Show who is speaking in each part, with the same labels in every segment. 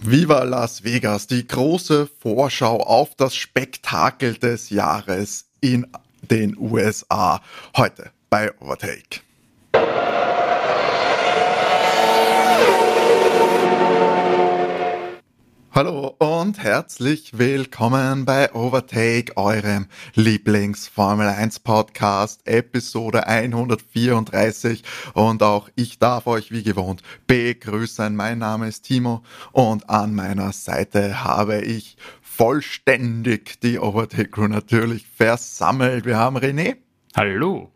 Speaker 1: Viva Las Vegas, die große Vorschau auf das Spektakel des Jahres in den USA. Heute bei Overtake. Hallo und herzlich willkommen bei Overtake, eurem Lieblings-Formel 1 Podcast, Episode 134. Und auch ich darf euch wie gewohnt begrüßen. Mein Name ist Timo und an meiner Seite habe ich vollständig die Overtake Crew natürlich versammelt. Wir haben René.
Speaker 2: Hallo.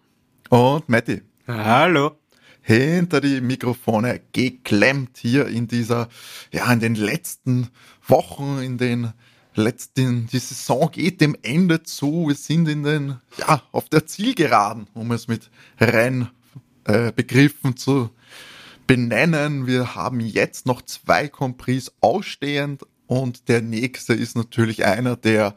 Speaker 1: Und Matti.
Speaker 2: Hallo
Speaker 1: hinter die Mikrofone geklemmt hier in dieser, ja, in den letzten Wochen, in den letzten, die Saison geht dem Ende zu. Wir sind in den, ja, auf der Zielgeraden, um es mit Rennbegriffen äh, zu benennen. Wir haben jetzt noch zwei Compris ausstehend und der nächste ist natürlich einer, der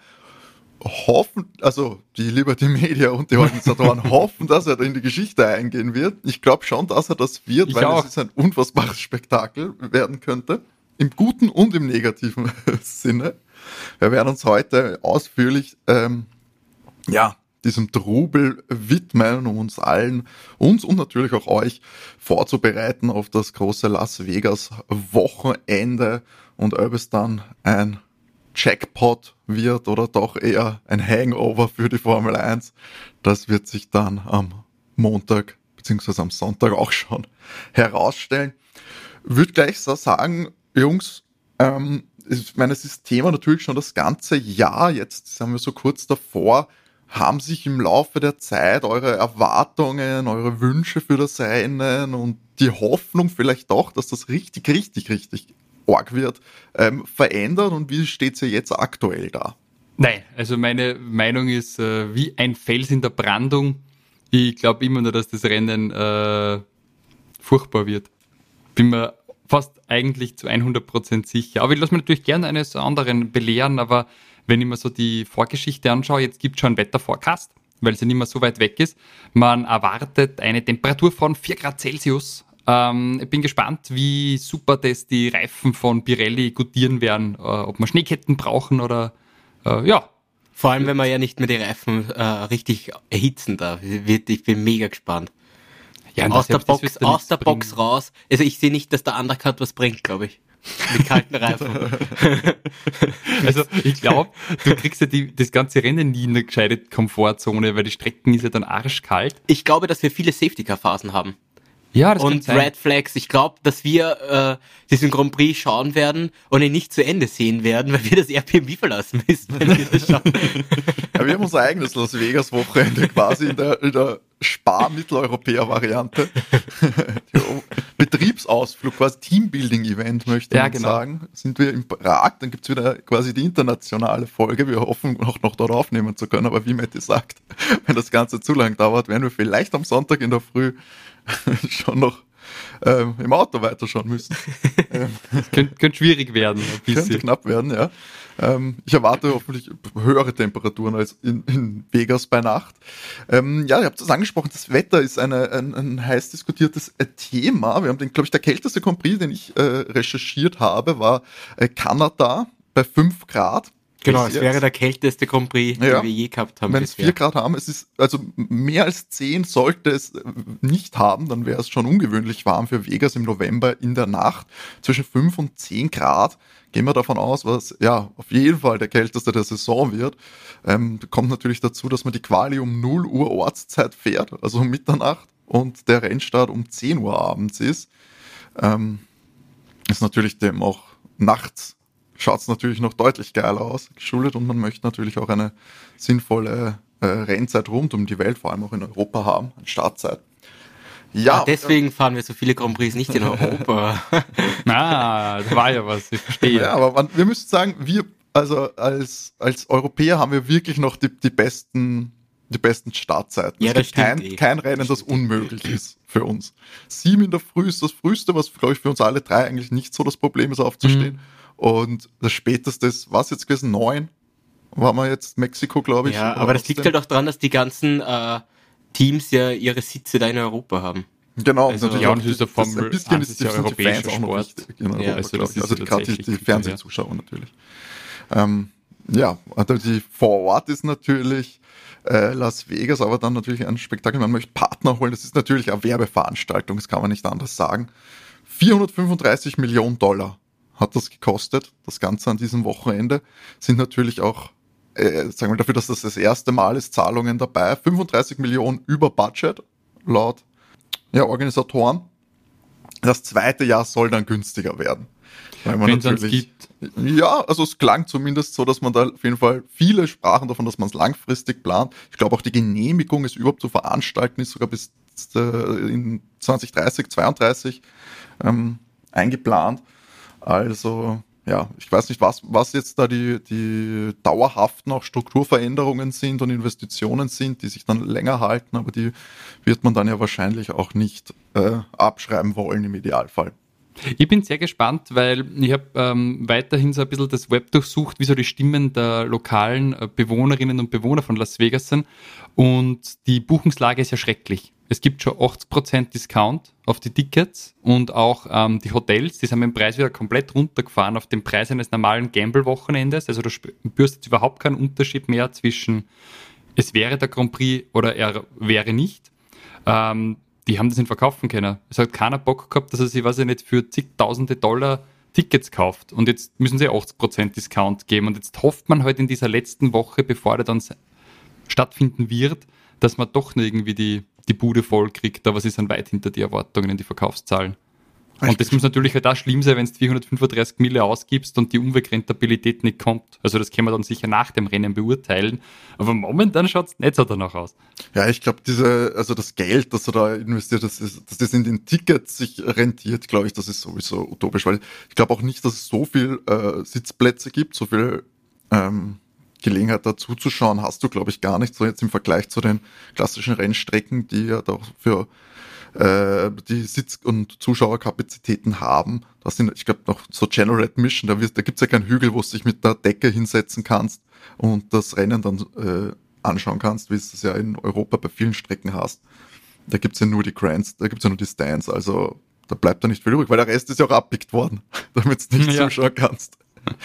Speaker 1: hoffen, also die Liberty Media und die Organisatoren hoffen, dass er in die Geschichte eingehen wird. Ich glaube schon, dass er das wird, ich weil auch. es ist ein unfassbares Spektakel werden könnte. Im guten und im negativen Sinne. Wir werden uns heute ausführlich ähm, ja, diesem Trubel widmen, um uns allen, uns und natürlich auch euch vorzubereiten auf das große Las Vegas Wochenende und ob es dann ein Jackpot wird oder doch eher ein Hangover für die Formel 1. Das wird sich dann am Montag beziehungsweise am Sonntag auch schon herausstellen. Würde gleich so sagen, Jungs, ähm, ich meine, es ist Thema natürlich schon das ganze Jahr. Jetzt sind wir so kurz davor. Haben sich im Laufe der Zeit eure Erwartungen, eure Wünsche für das Rennen und die Hoffnung vielleicht auch, dass das richtig, richtig, richtig arg wird, ähm, verändert und wie steht sie jetzt aktuell da?
Speaker 2: Nein, also meine Meinung ist äh, wie ein Fels in der Brandung. Ich glaube immer nur, dass das Rennen äh, furchtbar wird. Bin mir fast eigentlich zu 100% sicher. Aber ich lasse mich natürlich gerne eines anderen belehren, aber wenn ich mir so die Vorgeschichte anschaue, jetzt gibt es schon einen Wetterforecast, weil es ja nicht mehr so weit weg ist. Man erwartet eine Temperatur von 4 Grad Celsius ähm, ich bin gespannt, wie super das die Reifen von Pirelli gutieren werden. Äh, ob wir Schneeketten brauchen oder äh, ja.
Speaker 3: Vor allem, wenn man ja nicht mehr die Reifen äh, richtig erhitzen darf. Ich bin mega gespannt. Ja, aus der, Box, aus der Box raus. Also ich sehe nicht, dass der Undercut was bringt, glaube ich. Mit kalten Reifen.
Speaker 2: also ich glaube, du kriegst ja die, das ganze Rennen nie in eine gescheite Komfortzone, weil die Strecken ist ja dann arschkalt.
Speaker 3: Ich glaube, dass wir viele Safety-Car-Phasen haben.
Speaker 2: Ja, das
Speaker 3: und Red Flags. Ich glaube, dass wir äh, diesen Grand Prix schauen werden und ihn nicht zu Ende sehen werden, weil wir das Airbnb verlassen müssen, wenn wir das
Speaker 1: schauen. ja, wir haben unser eigenes Las Vegas Wochenende quasi in der, in der Spar-Mitteleuropäer-Variante. Betriebsausflug, quasi Teambuilding-Event, möchte ja, genau. sagen. Sind wir in Prag, dann gibt's wieder quasi die internationale Folge. Wir hoffen auch noch dort aufnehmen zu können, aber wie Matti sagt, wenn das Ganze zu lang dauert, werden wir vielleicht am Sonntag in der Früh schon noch ähm, im Auto weiterschauen müssen.
Speaker 2: könnte, könnte schwierig werden.
Speaker 1: Könnte knapp werden, ja. Ähm, ich erwarte hoffentlich höhere Temperaturen als in, in Vegas bei Nacht. Ähm, ja, ihr habt es angesprochen, das Wetter ist eine, ein, ein heiß diskutiertes äh, Thema. Wir haben den, glaube ich, der kälteste Compris, den ich äh, recherchiert habe, war äh, Kanada bei 5 Grad.
Speaker 3: Genau, es wäre der kälteste Grand Prix, ja, den wir je gehabt haben.
Speaker 1: Wenn es 4 Grad haben, es ist, also mehr als 10 sollte es nicht haben, dann wäre es schon ungewöhnlich warm für Vegas im November in der Nacht. Zwischen 5 und 10 Grad gehen wir davon aus, was ja auf jeden Fall der kälteste der Saison wird. Ähm, kommt natürlich dazu, dass man die Quali um 0 Uhr Ortszeit fährt, also um Mitternacht, und der Rennstart um 10 Uhr abends ist. Ähm, ist natürlich dem auch nachts schaut es natürlich noch deutlich geiler aus, geschuldet und man möchte natürlich auch eine sinnvolle äh, Rennzeit rund um die Welt, vor allem auch in Europa haben, eine Startzeit.
Speaker 3: Ja, ah, deswegen fahren wir so viele Grand Prix nicht in Europa.
Speaker 2: ah, das war ja was, ich verstehe.
Speaker 1: Ja, aber man, wir müssen sagen, wir, also als, als Europäer haben wir wirklich noch die, die besten die besten Startzeiten.
Speaker 3: Ja, es gibt
Speaker 1: kein, eh. kein Rennen, das unmöglich ist für uns. Sieben in der Früh ist das früheste, was, glaube ich, für uns alle drei eigentlich nicht so das Problem ist, aufzustehen. Mhm. Und das späteste, was jetzt gewesen? Neun? War man jetzt Mexiko, glaube ich.
Speaker 3: Ja, aber das liegt halt auch daran, dass die ganzen äh, Teams ja ihre Sitze da in Europa haben.
Speaker 1: Genau,
Speaker 2: also,
Speaker 1: natürlich
Speaker 2: ja,
Speaker 1: auch,
Speaker 2: das, das Formel
Speaker 1: ein bisschen
Speaker 2: ist,
Speaker 1: ist
Speaker 2: ja europäischer Sport.
Speaker 1: Genau,
Speaker 2: ja, also, das
Speaker 1: also gerade die, die Fernsehzuschauer natürlich. Ähm, ja, also die vor Ort ist natürlich äh, Las Vegas, aber dann natürlich ein Spektakel. Man möchte Partner holen. Das ist natürlich eine Werbeveranstaltung, das kann man nicht anders sagen. 435 Millionen Dollar hat das gekostet, das Ganze an diesem Wochenende. Sind natürlich auch, äh, sagen wir dafür, dass das das erste Mal ist, Zahlungen dabei. 35 Millionen über Budget, laut ja, Organisatoren. Das zweite Jahr soll dann günstiger werden.
Speaker 2: Wenn es gibt.
Speaker 1: Ja, also es klang zumindest so, dass man da auf jeden Fall viele sprachen davon, dass man es langfristig plant. Ich glaube auch die Genehmigung, es überhaupt zu veranstalten, ist sogar bis äh, in 2030, 32 ähm, eingeplant. Also ja, ich weiß nicht, was, was jetzt da die, die dauerhaften auch Strukturveränderungen sind und Investitionen sind, die sich dann länger halten, aber die wird man dann ja wahrscheinlich auch nicht äh, abschreiben wollen im Idealfall.
Speaker 2: Ich bin sehr gespannt, weil ich habe ähm, weiterhin so ein bisschen das Web durchsucht, wie so die Stimmen der lokalen äh, Bewohnerinnen und Bewohner von Las Vegas sind. Und die Buchungslage ist ja schrecklich. Es gibt schon 80% Discount auf die Tickets und auch ähm, die Hotels, die sind mit dem Preis wieder komplett runtergefahren auf den Preis eines normalen Gamble-Wochenendes. Also du spürst jetzt überhaupt keinen Unterschied mehr zwischen es wäre der Grand Prix oder er wäre nicht. Ähm, die haben das nicht verkaufen können. Es hat keiner Bock gehabt, dass er sich, weiß ich nicht, für zigtausende Dollar Tickets kauft. Und jetzt müssen sie 80% Discount geben. Und jetzt hofft man halt in dieser letzten Woche, bevor der dann stattfinden wird, dass man doch irgendwie die, die Bude voll kriegt. Aber sie sind weit hinter die Erwartungen, die Verkaufszahlen. Und das muss natürlich halt auch schlimm sein, wenn du 435 Mille ausgibst und die Umwegrentabilität nicht kommt. Also das können wir dann sicher nach dem Rennen beurteilen. Aber momentan schaut es nicht so danach aus.
Speaker 1: Ja, ich glaube, diese, also das Geld, das er da investiert, das ist, dass das in den Tickets sich rentiert, glaube ich, das ist sowieso utopisch, weil ich glaube auch nicht, dass es so viel äh, Sitzplätze gibt, so viel ähm, Gelegenheit dazu zu schauen, hast du, glaube ich, gar nicht. So jetzt im Vergleich zu den klassischen Rennstrecken, die ja doch für äh, die Sitz- und Zuschauerkapazitäten haben. Das sind, ich glaube, noch so General Admission, da, da gibt es ja keinen Hügel, wo du dich mit der Decke hinsetzen kannst und das Rennen dann äh, anschauen kannst, wie es das ja in Europa bei vielen Strecken hast. Da gibt's ja nur die Grants, da gibt's ja nur die Stands, also da bleibt da nicht viel übrig, weil der Rest ist ja auch abpickt worden, damit du nicht ja. zuschauen kannst.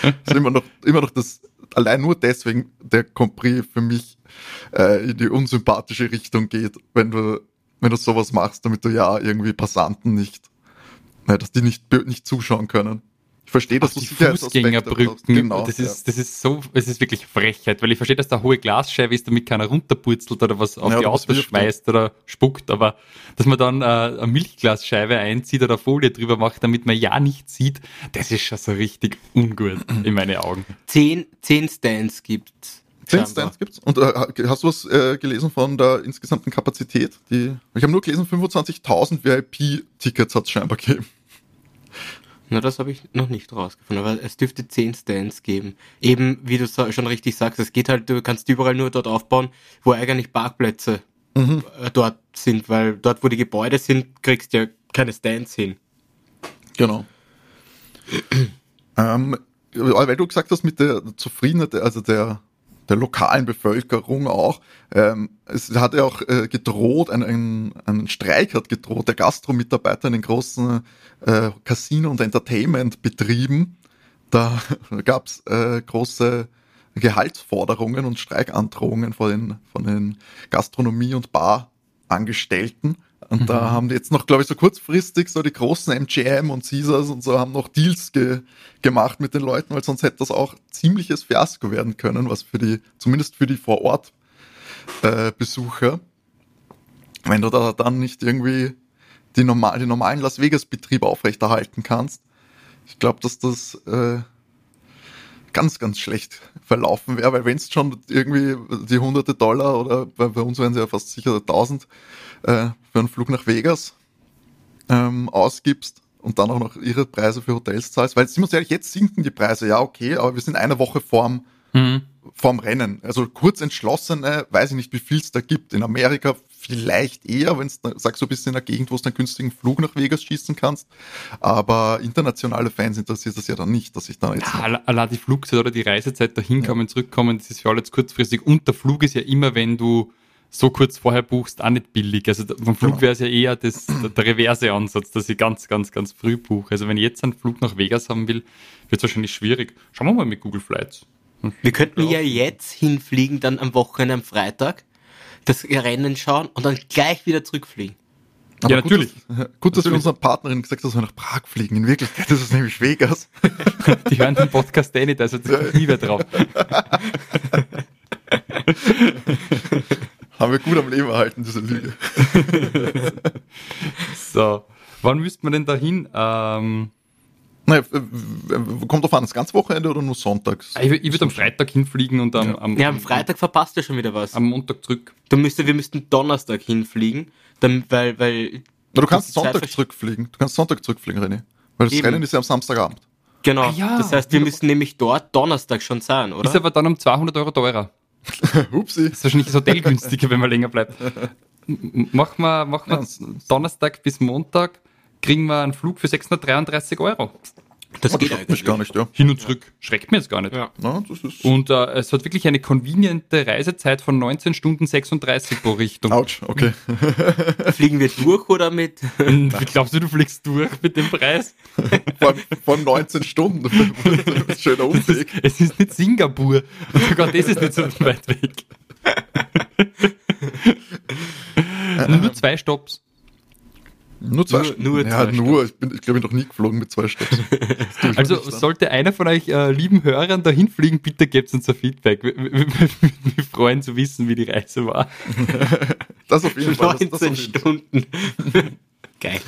Speaker 1: Das ist immer noch, immer noch das, allein nur deswegen der Compris für mich äh, in die unsympathische Richtung geht, wenn du wenn du sowas machst, damit du ja irgendwie Passanten nicht, ne, dass die nicht, nicht zuschauen können. Ich verstehe, dass
Speaker 2: Ach, du Fußgängerbrücken, genau, das ist, ja. das ist so, es ist wirklich Frechheit, weil ich verstehe, dass da hohe Glasscheibe ist, damit keiner runterpurzelt oder was auf ja, die Autos schmeißt oder spuckt, aber dass man dann äh, eine Milchglasscheibe einzieht oder Folie drüber macht, damit man ja nichts sieht, das ist schon so richtig ungut in meine Augen.
Speaker 3: Zehn, zehn Stands gibt's.
Speaker 1: Zehn Stands gibt's. Und äh, hast du was äh, gelesen von der insgesamten Kapazität? Die, ich habe nur gelesen, 25.000 VIP-Tickets hat es scheinbar gegeben.
Speaker 3: Na, das habe ich noch nicht rausgefunden, aber es dürfte zehn Stands geben. Eben, wie du schon richtig sagst, es geht halt, du kannst überall nur dort aufbauen, wo eigentlich Parkplätze mhm. Äh, dort sind, weil dort, wo die Gebäude sind, kriegst du ja keine Stands hin.
Speaker 1: Genau. ähm, weil du gesagt hast, mit der Zufriedenheit, also der der lokalen Bevölkerung auch. Ähm, es hat ja auch äh, gedroht, ein, ein, ein Streik hat gedroht, der Gastro-Mitarbeiter in den großen äh, Casino- und Entertainment-Betrieben. Da gab es äh, große Gehaltsforderungen und Streikandrohungen von den, von den Gastronomie- und Barangestellten. Und mhm. da haben die jetzt noch, glaube ich, so kurzfristig so die großen MGM und Caesars und so haben noch Deals ge gemacht mit den Leuten, weil sonst hätte das auch ziemliches Fiasko werden können, was für die, zumindest für die Vorort äh, Besucher, wenn du da dann nicht irgendwie die normal, den normalen Las Vegas Betrieb aufrechterhalten kannst. Ich glaube, dass das äh, ganz, ganz schlecht verlaufen wäre, weil wenn es schon irgendwie die hunderte Dollar oder bei, bei uns wären sie ja fast sicher tausend äh, für einen Flug nach Vegas ähm, ausgibst und dann auch noch ihre Preise für Hotels zahlst, weil sind wir ehrlich, jetzt sinken die Preise, ja okay, aber wir sind eine Woche vorm, mhm. vorm Rennen. Also kurz entschlossene, weiß ich nicht, wie viel es da gibt. In Amerika vielleicht eher, wenn es, sagst du, bist in einer Gegend, wo du einen günstigen Flug nach Vegas schießen kannst. Aber internationale Fans interessiert das ja dann nicht, dass ich da jetzt.
Speaker 2: Ja, allein die Flugzeit oder die Reisezeit dahin ja. kommen, zurückkommen, das ist für alle jetzt kurzfristig. Und der Flug ist ja immer, wenn du so kurz vorher buchst, auch nicht billig. Also vom Flug genau. wäre es ja eher das, der, der reverse Ansatz, dass ich ganz, ganz, ganz früh buche. Also wenn ich jetzt einen Flug nach Vegas haben will, wird es wahrscheinlich schwierig. Schauen wir mal mit Google Flights.
Speaker 3: Wir könnten ja jetzt hinfliegen, dann am Wochenende am Freitag, das Rennen schauen und dann gleich wieder zurückfliegen.
Speaker 1: Aber ja, natürlich. Gut, dass, gut, dass wir unserer Partnerin gesagt haben, dass wir nach Prag fliegen. In Wirklichkeit ist es nämlich Vegas.
Speaker 2: Die hören den Podcast eh nicht, also das nie mehr drauf.
Speaker 1: Haben wir gut am Leben erhalten, diese Lüge.
Speaker 2: so, wann müsste man denn da hin? Ähm,
Speaker 1: naja, kommt auf an, das ganze Wochenende oder nur sonntags?
Speaker 2: Ich, ich würde am Freitag hinfliegen und am, ja.
Speaker 3: am, ja, am Freitag verpasst du schon wieder was.
Speaker 2: Am Montag zurück.
Speaker 3: Du müsste, wir müssten Donnerstag hinfliegen, dann, weil, weil.
Speaker 1: Na, du kannst Sonntag zurückfliegen. Du kannst Sonntag zurückfliegen, René. Weil das Eben. Rennen ist ja am Samstagabend.
Speaker 3: Genau. Ah, ja. Das heißt, wir müssen nämlich dort Donnerstag schon sein, oder?
Speaker 2: Ist aber dann um 200 Euro teurer. Upsi. Das ist wahrscheinlich das Hotel günstiger, wenn man länger bleibt. Machen wir, machen wir ja. Donnerstag bis Montag, kriegen wir einen Flug für 633 Euro.
Speaker 1: Das, geht eigentlich gar nicht, ja.
Speaker 2: Hin und zurück. Schreckt mir jetzt gar nicht. Ja. das ist und äh, es hat wirklich eine conveniente Reisezeit von 19 Stunden 36 pro Richtung.
Speaker 1: Autsch, okay.
Speaker 3: Fliegen wir durch oder mit?
Speaker 2: Wie glaubst du, du fliegst durch mit dem Preis?
Speaker 1: Von, von 19 Stunden. Schöner Umweg.
Speaker 2: Es ist, es ist nicht Singapur. Sogar das ist nicht so weit weg. Nur zwei Stops.
Speaker 1: Nur zwei Stunden? Nur, ja, zwei nur. Ich bin, ich glaube, ich noch nie geflogen mit zwei Stops.
Speaker 2: also sollte einer von euch äh, lieben Hörern dahin fliegen, bitte gebt uns ein Feedback. Wir, wir, wir, freuen zu wissen, wie die Reise war.
Speaker 1: das auf jeden Fall.
Speaker 3: 19 das, das Stunden. Geil.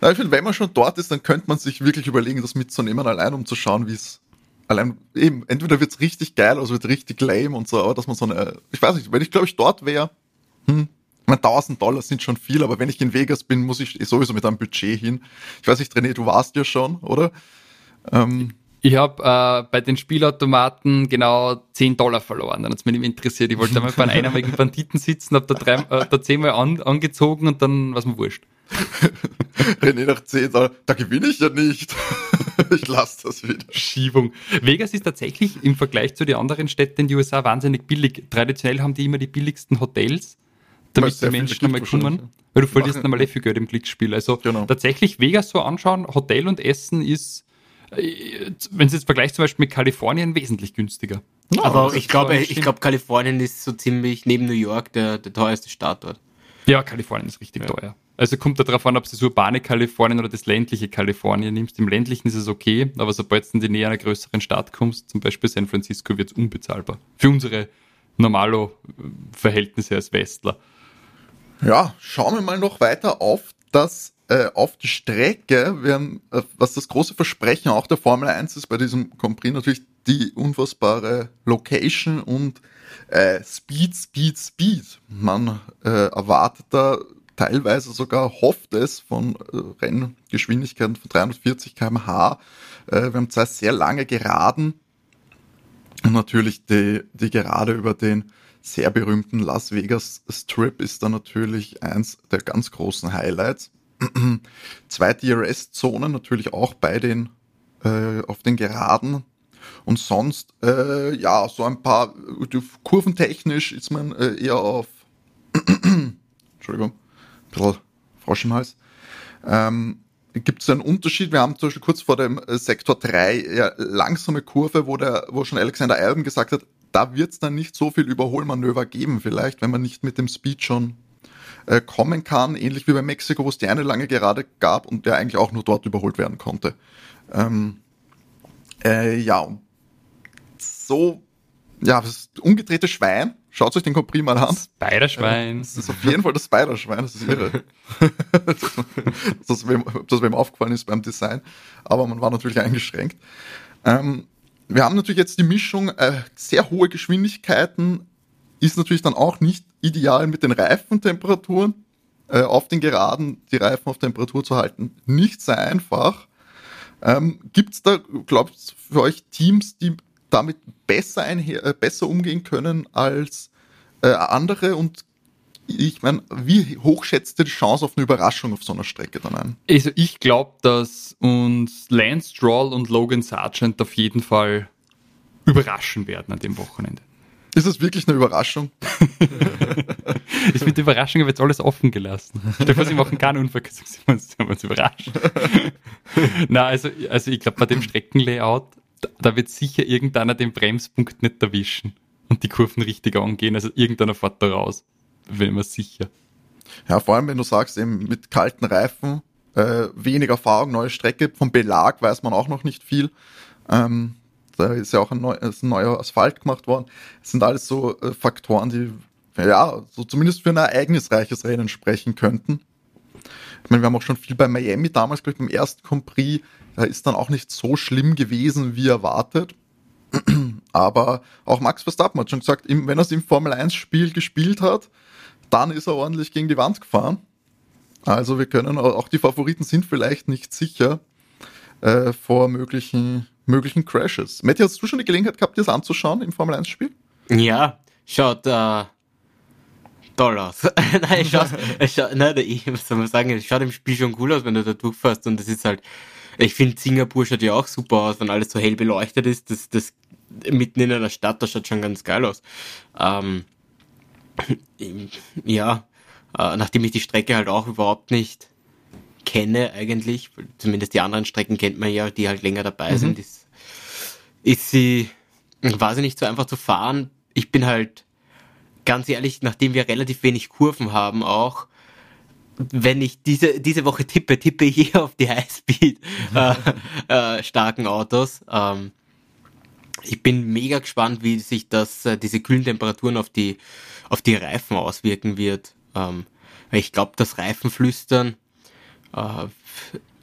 Speaker 1: Na, ich finde, wenn man schon dort ist, dann könnte man sich wirklich überlegen, das mitzunehmen, allein um zu schauen, wie es allein eben, entweder wird es richtig geil, oder es wird richtig lame und so, aber dass man so eine, ich weiß nicht, wenn ich glaube ich dort wäre, hm, meine, 1000 Dollar sind schon viel, aber wenn ich in Vegas bin, muss ich sowieso mit einem Budget hin. Ich weiß nicht, René, du warst ja schon, oder?
Speaker 2: Ähm, ich habe äh, bei den Spielautomaten genau 10 Dollar verloren. Dann hat es mich nicht interessiert. Ich wollte einmal bei einem einarmigen Banditen sitzen, habe da, drei, äh, da zehnmal an, angezogen und dann war mir wurscht.
Speaker 1: René nach 10 Dollar, da gewinne ich ja nicht. ich lasse das wieder.
Speaker 2: Schiebung. Vegas ist tatsächlich im Vergleich zu den anderen Städten in den USA wahnsinnig billig. Traditionell haben die immer die billigsten Hotels damit die Menschen einmal kommen. Weil du verlierst einmal eh viel Geld im Glücksspiel. Also genau. tatsächlich Vegas so anschauen, Hotel und Essen ist, äh, wenn es jetzt vergleicht zum Beispiel mit Kalifornien, wesentlich günstiger.
Speaker 3: Ja, aber ich glaube, ich glaube, Kalifornien ist so ziemlich neben New York der, der teuerste Staat dort.
Speaker 2: Ja, Kalifornien ist richtig ja. teuer. Also kommt da darauf an, ob du das urbane Kalifornien oder das ländliche Kalifornien nimmst. Im ländlichen ist es okay, aber sobald du in die Nähe einer größeren Stadt kommst, zum Beispiel San Francisco, wird es unbezahlbar. Für unsere normalo Verhältnisse als Westler.
Speaker 1: Ja, schauen wir mal noch weiter auf das äh, auf die Strecke, wir haben, äh, was das große Versprechen auch der Formel 1 ist bei diesem Grand Prix natürlich die unfassbare Location und äh, Speed, Speed, Speed. Man äh, erwartet da teilweise sogar, hofft es von äh, Renngeschwindigkeiten von 340 km/h. Äh, wir haben zwei sehr lange Geraden und natürlich die, die Gerade über den sehr berühmten Las Vegas Strip ist da natürlich eins der ganz großen Highlights. Zwei DRS-Zonen natürlich auch bei den äh, auf den Geraden und sonst äh, ja so ein paar kurventechnisch ist man äh, eher auf Entschuldigung, ein bisschen Frosch im Hals. Ähm, Gibt es einen Unterschied? Wir haben zum Beispiel kurz vor dem äh, Sektor 3 ja, langsame Kurve, wo der, wo schon Alexander Alben gesagt hat, da wird es dann nicht so viel Überholmanöver geben, vielleicht, wenn man nicht mit dem Speed schon äh, kommen kann, ähnlich wie bei Mexiko, wo es die eine lange Gerade gab und der eigentlich auch nur dort überholt werden konnte. Ähm, äh, ja, so, ja, das umgedrehte Schwein. Schaut euch den Compris mal an.
Speaker 2: Spiderschwein.
Speaker 1: Das ist auf jeden Fall das Spiderschwein, das ist irre. das, wem, das wem aufgefallen ist beim Design. Aber man war natürlich eingeschränkt. Ähm, wir haben natürlich jetzt die Mischung, äh, sehr hohe Geschwindigkeiten ist natürlich dann auch nicht ideal mit den Reifentemperaturen. Äh, auf den Geraden die Reifen auf Temperatur zu halten, nicht sehr einfach. Ähm, Gibt es da, glaubst du, für euch Teams, die damit besser, einher, äh, besser umgehen können als äh, andere und ich meine, wie hoch schätzt ihr die Chance auf eine Überraschung auf so einer Strecke dann ein?
Speaker 2: Also ich glaube, dass uns Lance Stroll und Logan Sargent auf jeden Fall überraschen werden an dem Wochenende.
Speaker 1: Ist es wirklich eine Überraschung?
Speaker 2: ich finde Überraschung, habe jetzt alles offen gelassen. Dir sie machen keinen Unfall, sie haben uns überrascht. Na, also, also ich glaube, bei dem Streckenlayout, da, da wird sicher irgendeiner den Bremspunkt nicht erwischen und die Kurven richtig angehen. Also irgendeiner fährt da raus. Wenn man sicher.
Speaker 1: Ja, vor allem, wenn du sagst, eben mit kalten Reifen, äh, wenig Erfahrung, neue Strecke, vom Belag weiß man auch noch nicht viel. Ähm, da ist ja auch ein, neu, ist ein neuer Asphalt gemacht worden. Das sind alles so äh, Faktoren, die ja, so zumindest für ein ereignisreiches Rennen sprechen könnten. Ich meine, wir haben auch schon viel bei Miami damals, glaube ich, beim ersten Prix, da ist dann auch nicht so schlimm gewesen, wie erwartet. Aber auch Max Verstappen hat schon gesagt, wenn er es im Formel 1 Spiel gespielt hat, dann ist er ordentlich gegen die Wand gefahren. Also wir können, auch die Favoriten sind vielleicht nicht sicher äh, vor möglichen möglichen Crashes. Matti, hast du schon die Gelegenheit gehabt, dir das anzuschauen im Formel 1-Spiel?
Speaker 3: Ja, schaut äh, toll aus. nein, schaut, schaut, ich sagen, es schaut im Spiel schon cool aus, wenn du da durchfährst und das ist halt, ich finde Singapur schaut ja auch super aus, wenn alles so hell beleuchtet ist, das, das mitten in einer Stadt, das schaut schon ganz geil aus. Ähm, ja, äh, nachdem ich die Strecke halt auch überhaupt nicht kenne eigentlich, zumindest die anderen Strecken kennt man ja, die halt länger dabei mhm. sind, ist, ist sie, ich nicht, so einfach zu fahren. Ich bin halt, ganz ehrlich, nachdem wir relativ wenig Kurven haben auch, wenn ich diese, diese Woche tippe, tippe ich eher auf die Highspeed äh, äh, starken Autos. Ähm, ich bin mega gespannt, wie sich das, äh, diese kühlen Temperaturen auf die, auf die Reifen auswirken wird. Ähm, ich glaube, das Reifenflüstern
Speaker 1: äh,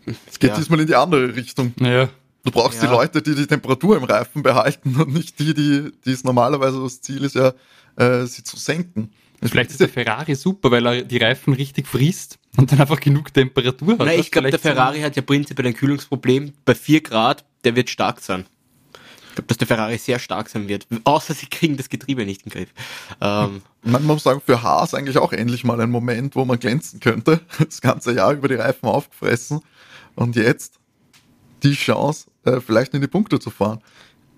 Speaker 1: es geht ja. diesmal in die andere Richtung.
Speaker 2: Ja.
Speaker 1: Du brauchst ja. die Leute, die die Temperatur im Reifen behalten und nicht die, die, die es normalerweise das Ziel ist, ja, äh, sie zu senken.
Speaker 2: Vielleicht ist der Ferrari super, weil er die Reifen richtig frisst und dann einfach genug Temperatur hat.
Speaker 3: Nein, ich glaube, der Ferrari hat ja prinzipiell ein Kühlungsproblem. Bei 4 Grad, der wird stark sein. Ich glaube, dass der Ferrari sehr stark sein wird. Außer sie kriegen das Getriebe nicht in den Griff.
Speaker 1: Ähm, man muss sagen, für Haas eigentlich auch endlich mal ein Moment, wo man glänzen könnte. Das ganze Jahr über die Reifen aufgefressen. Und jetzt die Chance, äh, vielleicht in die Punkte zu fahren,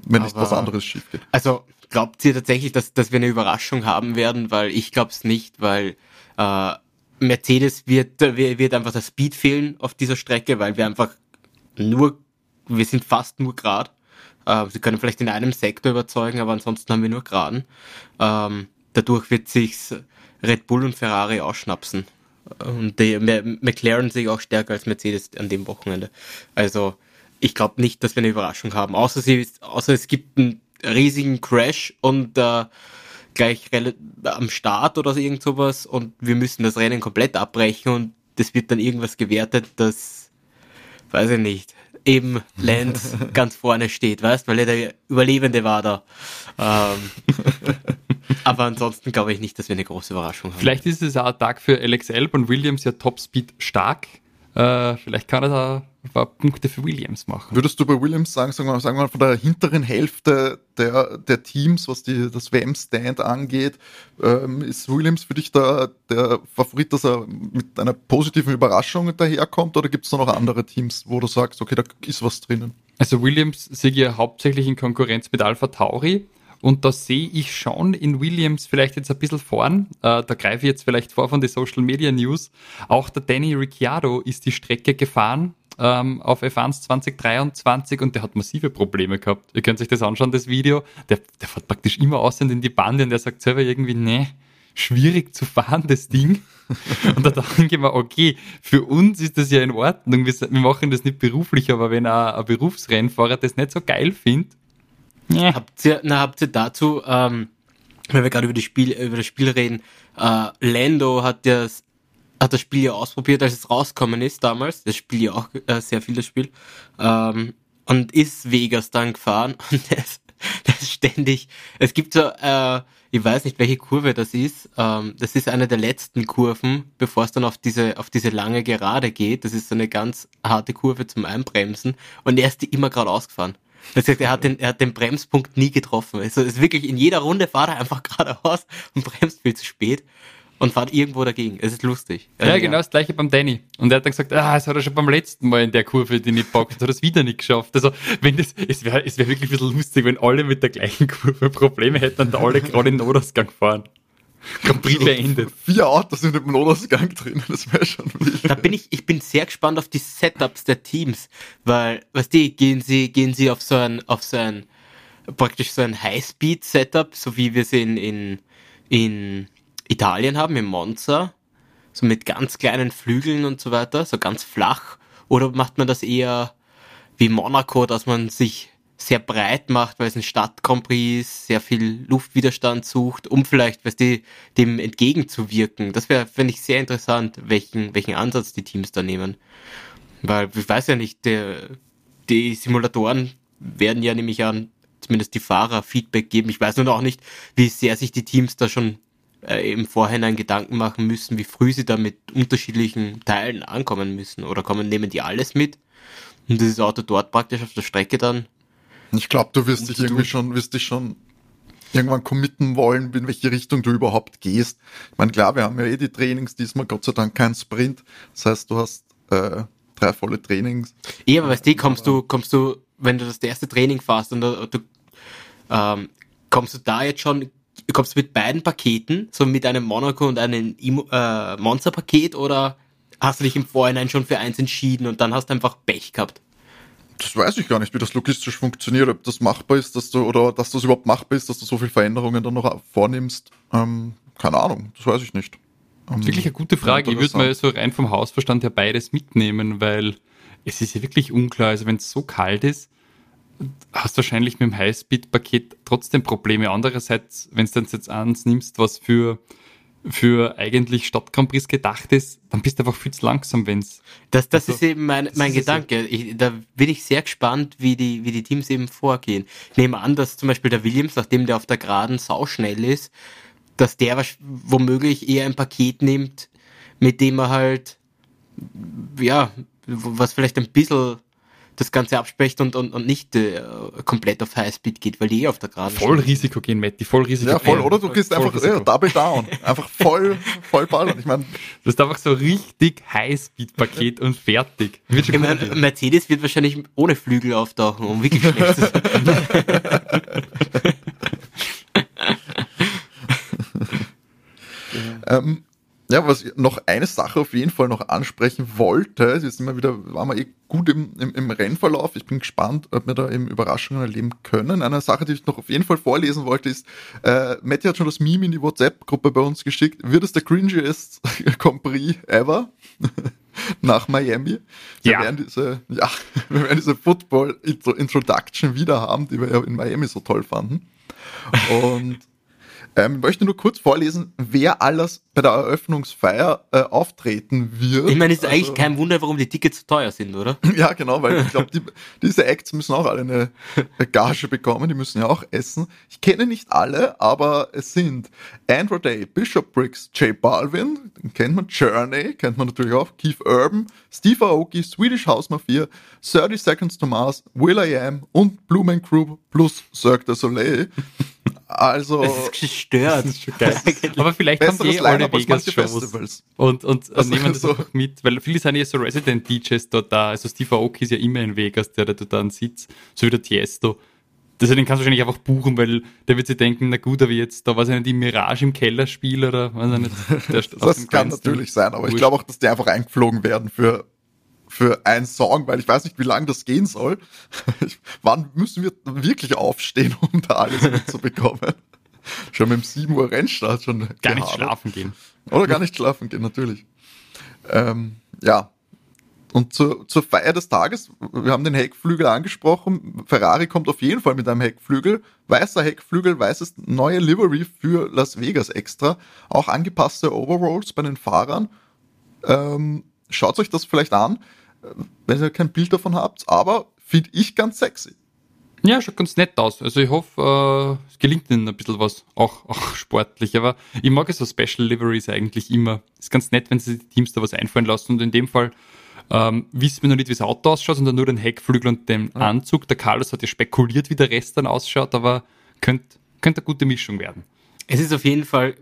Speaker 1: wenn nicht was anderes schief geht.
Speaker 3: Also glaubt ihr tatsächlich, dass, dass wir eine Überraschung haben werden? Weil ich glaube es nicht, weil äh, Mercedes wird, wird einfach das Speed fehlen auf dieser Strecke, weil wir einfach nur, wir sind fast nur Grad. Äh, sie können vielleicht in einem Sektor überzeugen, aber ansonsten haben wir nur Geraden. Ähm, dadurch wird sich's Red Bull und Ferrari ausschnapsen. Und die McLaren sich auch stärker als Mercedes an dem Wochenende. Also ich glaube nicht, dass wir eine Überraschung haben. Außer, sie, außer es gibt einen riesigen Crash und äh, gleich am Start oder irgend sowas und wir müssen das Rennen komplett abbrechen und das wird dann irgendwas gewertet, das weiß ich nicht, eben Lenz ganz vorne steht, weißt, weil er der Überlebende war da. Ähm, aber ansonsten glaube ich nicht, dass wir eine große Überraschung haben.
Speaker 2: Vielleicht ist es auch ein Tag für Alex Elb und Williams ja Topspeed stark. Äh, vielleicht kann er da ein paar Punkte für Williams machen.
Speaker 1: Würdest du bei Williams sagen, sagen wir, sagen wir mal von der hinteren Hälfte der, der Teams, was die, das WM-Stand angeht, ähm, ist Williams für dich da der Favorit, dass er mit einer positiven Überraschung daherkommt oder gibt es da noch andere Teams, wo du sagst, okay, da ist was drinnen?
Speaker 2: Also Williams sehe ich hauptsächlich in Konkurrenz mit Alpha Tauri. Und da sehe ich schon in Williams vielleicht jetzt ein bisschen vorn. Äh, da greife ich jetzt vielleicht vor von den Social Media News. Auch der Danny Ricciardo ist die Strecke gefahren ähm, auf F1 2023 und der hat massive Probleme gehabt. Ihr könnt euch das anschauen, das Video. Der, der fährt praktisch immer aussehen in die Bande und der sagt selber irgendwie, nee, schwierig zu fahren, das Ding. Und da denke ich mir, okay, für uns ist das ja in Ordnung. Wir, wir machen das nicht beruflich, aber wenn ein, ein Berufsrennfahrer das nicht so geil findet,
Speaker 3: ja. Habt ihr, na, habt ihr dazu, ähm, wenn wir gerade über, über das Spiel reden, äh, Lando hat ja hat das Spiel ja ausprobiert, als es rausgekommen ist damals. Das Spiel ja auch äh, sehr viel das Spiel. Ähm, und ist Vegas dann gefahren und das, das ständig. Es gibt so, äh, ich weiß nicht, welche Kurve das ist. Ähm, das ist eine der letzten Kurven, bevor es dann auf diese, auf diese lange Gerade geht. Das ist so eine ganz harte Kurve zum Einbremsen. Und er ist die immer gerade ausgefahren. Das heißt, er hat den, er hat den Bremspunkt nie getroffen. Also ist wirklich in jeder Runde fahrt er einfach geradeaus und bremst viel zu spät. Und fahrt irgendwo dagegen. Es ist lustig.
Speaker 2: Ja, also, genau ja. das gleiche beim Danny. Und er hat dann gesagt, ah, das hat er schon beim letzten Mal in der Kurve, die nicht packt, hat er es wieder nicht geschafft. Also, wenn das, es wäre es wär wirklich ein bisschen lustig, wenn alle mit der gleichen Kurve Probleme hätten und alle gerade in den Notausgang fahren. Grand Prix beendet.
Speaker 1: Vier Autos sind im Notausgang drin, das wäre schon
Speaker 3: wild. Da bin ich, ich bin sehr gespannt auf die Setups der Teams, weil, weißt du, gehen sie, gehen sie auf so ein, auf so ein, praktisch so ein Highspeed-Setup, so wie wir es in, in, in Italien haben, im Monza, so mit ganz kleinen Flügeln und so weiter, so ganz flach, oder macht man das eher wie Monaco, dass man sich sehr breit macht, weil es ein ist, sehr viel Luftwiderstand sucht, um vielleicht, weißt du, dem entgegenzuwirken. Das wäre, finde ich, sehr interessant, welchen, welchen Ansatz die Teams da nehmen. Weil ich weiß ja nicht, der, die Simulatoren werden ja nämlich an, zumindest die Fahrer Feedback geben. Ich weiß nur noch nicht, wie sehr sich die Teams da schon äh, im Vorhinein Gedanken machen müssen, wie früh sie da mit unterschiedlichen Teilen ankommen müssen. Oder kommen, nehmen die alles mit und dieses Auto dort praktisch auf der Strecke dann
Speaker 1: ich glaube, du wirst dich irgendwie schon, wirst dich schon irgendwann committen wollen, in welche Richtung du überhaupt gehst. Ich meine, klar, wir haben ja eh die Trainings, diesmal Gott sei Dank kein Sprint. Das heißt, du hast äh, drei volle Trainings.
Speaker 3: Ja, aber weißt du, kommst du, kommst du, wenn du das erste Training fährst und du, du ähm, kommst du da jetzt schon, kommst du mit beiden Paketen, so mit einem Monaco und einem äh, Monster-Paket oder hast du dich im Vorhinein schon für eins entschieden und dann hast du einfach Pech gehabt?
Speaker 1: das weiß ich gar nicht, wie das logistisch funktioniert, ob das machbar ist, dass du, oder dass das überhaupt machbar ist, dass du so viele Veränderungen dann noch vornimmst. Ähm, keine Ahnung, das weiß ich nicht.
Speaker 2: Ähm, das ist wirklich eine gute Frage. Ich würde mal so rein vom Hausverstand her beides mitnehmen, weil es ist ja wirklich unklar. Also wenn es so kalt ist, hast wahrscheinlich mit dem Highspeed-Paket trotzdem Probleme. Andererseits, wenn du jetzt eins nimmst, was für für eigentlich Stadt Grand Prix gedacht ist, dann bist du einfach viel zu langsam, wenn's.
Speaker 3: Das, das also, ist eben mein, mein Gedanke. Ich, da bin ich sehr gespannt, wie die, wie die Teams eben vorgehen. Ich nehme an, dass zum Beispiel der Williams, nachdem der auf der Geraden sauschnell ist, dass der womöglich eher ein Paket nimmt, mit dem er halt, ja, was vielleicht ein bisschen das Ganze abspricht und, und, und nicht äh, komplett auf Highspeed geht, weil die eh auf der Geraden
Speaker 2: Voll Risiko gehen, Matti, voll Risiko.
Speaker 1: Ja, voll, oder du gehst einfach ja, double down. Einfach voll, voll ballern. Ich meine.
Speaker 2: Das ist einfach so richtig Highspeed-Paket und fertig.
Speaker 3: Wird schon meine, Mercedes wird wahrscheinlich ohne Flügel auftauchen, um wirklich schlecht zu sein.
Speaker 1: ähm, ja, was ich noch eine Sache auf jeden Fall noch ansprechen wollte, jetzt sind wir wieder, waren wir eh gut im, im, im Rennverlauf. Ich bin gespannt, ob wir da eben Überraschungen erleben können. Eine Sache, die ich noch auf jeden Fall vorlesen wollte, ist, äh, Matti hat schon das Meme in die WhatsApp-Gruppe bei uns geschickt. Wird es der cringiest Grand Prix ever? nach Miami. Wir ja. werden diese, ja, wir werden diese Football Introduction wieder haben, die wir ja in Miami so toll fanden. Und ähm, ich möchte nur kurz vorlesen, wer alles bei der Eröffnungsfeier äh, auftreten wird.
Speaker 3: Ich meine, es ist also, eigentlich kein Wunder, warum die Tickets so teuer sind, oder?
Speaker 1: ja, genau, weil ich glaube, die, diese Acts müssen auch alle eine Gage bekommen, die müssen ja auch essen. Ich kenne nicht alle, aber es sind Andrew Day, Bishop Briggs, Jay Balvin, den kennt man, Journey, kennt man natürlich auch, Keith Urban, Steve Aoki, Swedish House Mafia, 30 Seconds to Mars, Will I Am und Blue Man Crew plus Cirque du Soleil. Also.
Speaker 3: Das ist gestört. Das ist schon
Speaker 2: geil. Aber vielleicht haben die eh alle Vegas-Shows. Und, und also nehmen das so. einfach mit, weil viele sind ja so Resident-DJs dort da. Also Steve Aoki ist ja immer in Vegas, der da dann sitzt. So wie der Tiesto. Deswegen kannst du wahrscheinlich einfach buchen, weil der wird sich denken, na gut, aber jetzt, da weiß ich nicht, die Mirage im Keller spiele oder weiß ich nicht.
Speaker 1: das kann natürlich sein, aber ich glaube auch, dass die einfach eingeflogen werden für für einen Song, weil ich weiß nicht, wie lange das gehen soll. Wann müssen wir wirklich aufstehen, um da alles mitzubekommen? schon mit dem 7 Uhr Rennstart schon.
Speaker 2: Gar gehabt. nicht schlafen gehen.
Speaker 1: Oder gar nicht schlafen gehen, natürlich. Ähm, ja. Und zur, zur Feier des Tages, wir haben den Heckflügel angesprochen. Ferrari kommt auf jeden Fall mit einem Heckflügel. Weißer Heckflügel, weißes neue Livery für Las Vegas extra. Auch angepasste Overalls bei den Fahrern. Ähm, schaut euch das vielleicht an wenn ihr kein Bild davon habt, aber finde ich ganz sexy.
Speaker 2: Ja, schaut ganz nett aus. Also ich hoffe, äh, es gelingt ihnen ein bisschen was, auch, auch sportlich. Aber ich mag es so Special Liveries eigentlich immer. Ist ganz nett, wenn sie die Teams da was einfallen lassen. Und in dem Fall ähm, wissen wir noch nicht, wie das Auto ausschaut, sondern nur den Heckflügel und den ja. Anzug. Der Carlos hat ja spekuliert, wie der Rest dann ausschaut, aber könnte, könnte eine gute Mischung werden.
Speaker 3: Es ist auf jeden Fall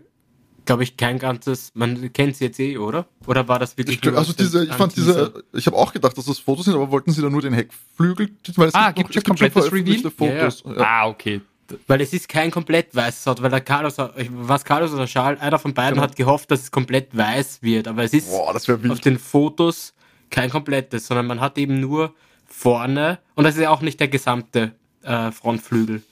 Speaker 3: glaube ich, kein ganzes, man kennt sie jetzt eh, oder? Oder war das wirklich
Speaker 1: ich, Also diese, ich fand diese, ich habe auch gedacht, dass das Fotos sind, aber wollten sie da nur den Heckflügel,
Speaker 2: weil es ah, gibt es komplettes Reveal?
Speaker 3: Fotos. Ja, ja. Ah, okay. Weil es ist kein komplett weißes Auto, weil der Carlos, was Carlos oder Charles, einer von beiden genau. hat gehofft, dass es komplett weiß wird, aber es ist
Speaker 1: Boah,
Speaker 3: auf den Fotos kein komplettes, sondern man hat eben nur vorne, und das ist ja auch nicht der gesamte äh, Frontflügel,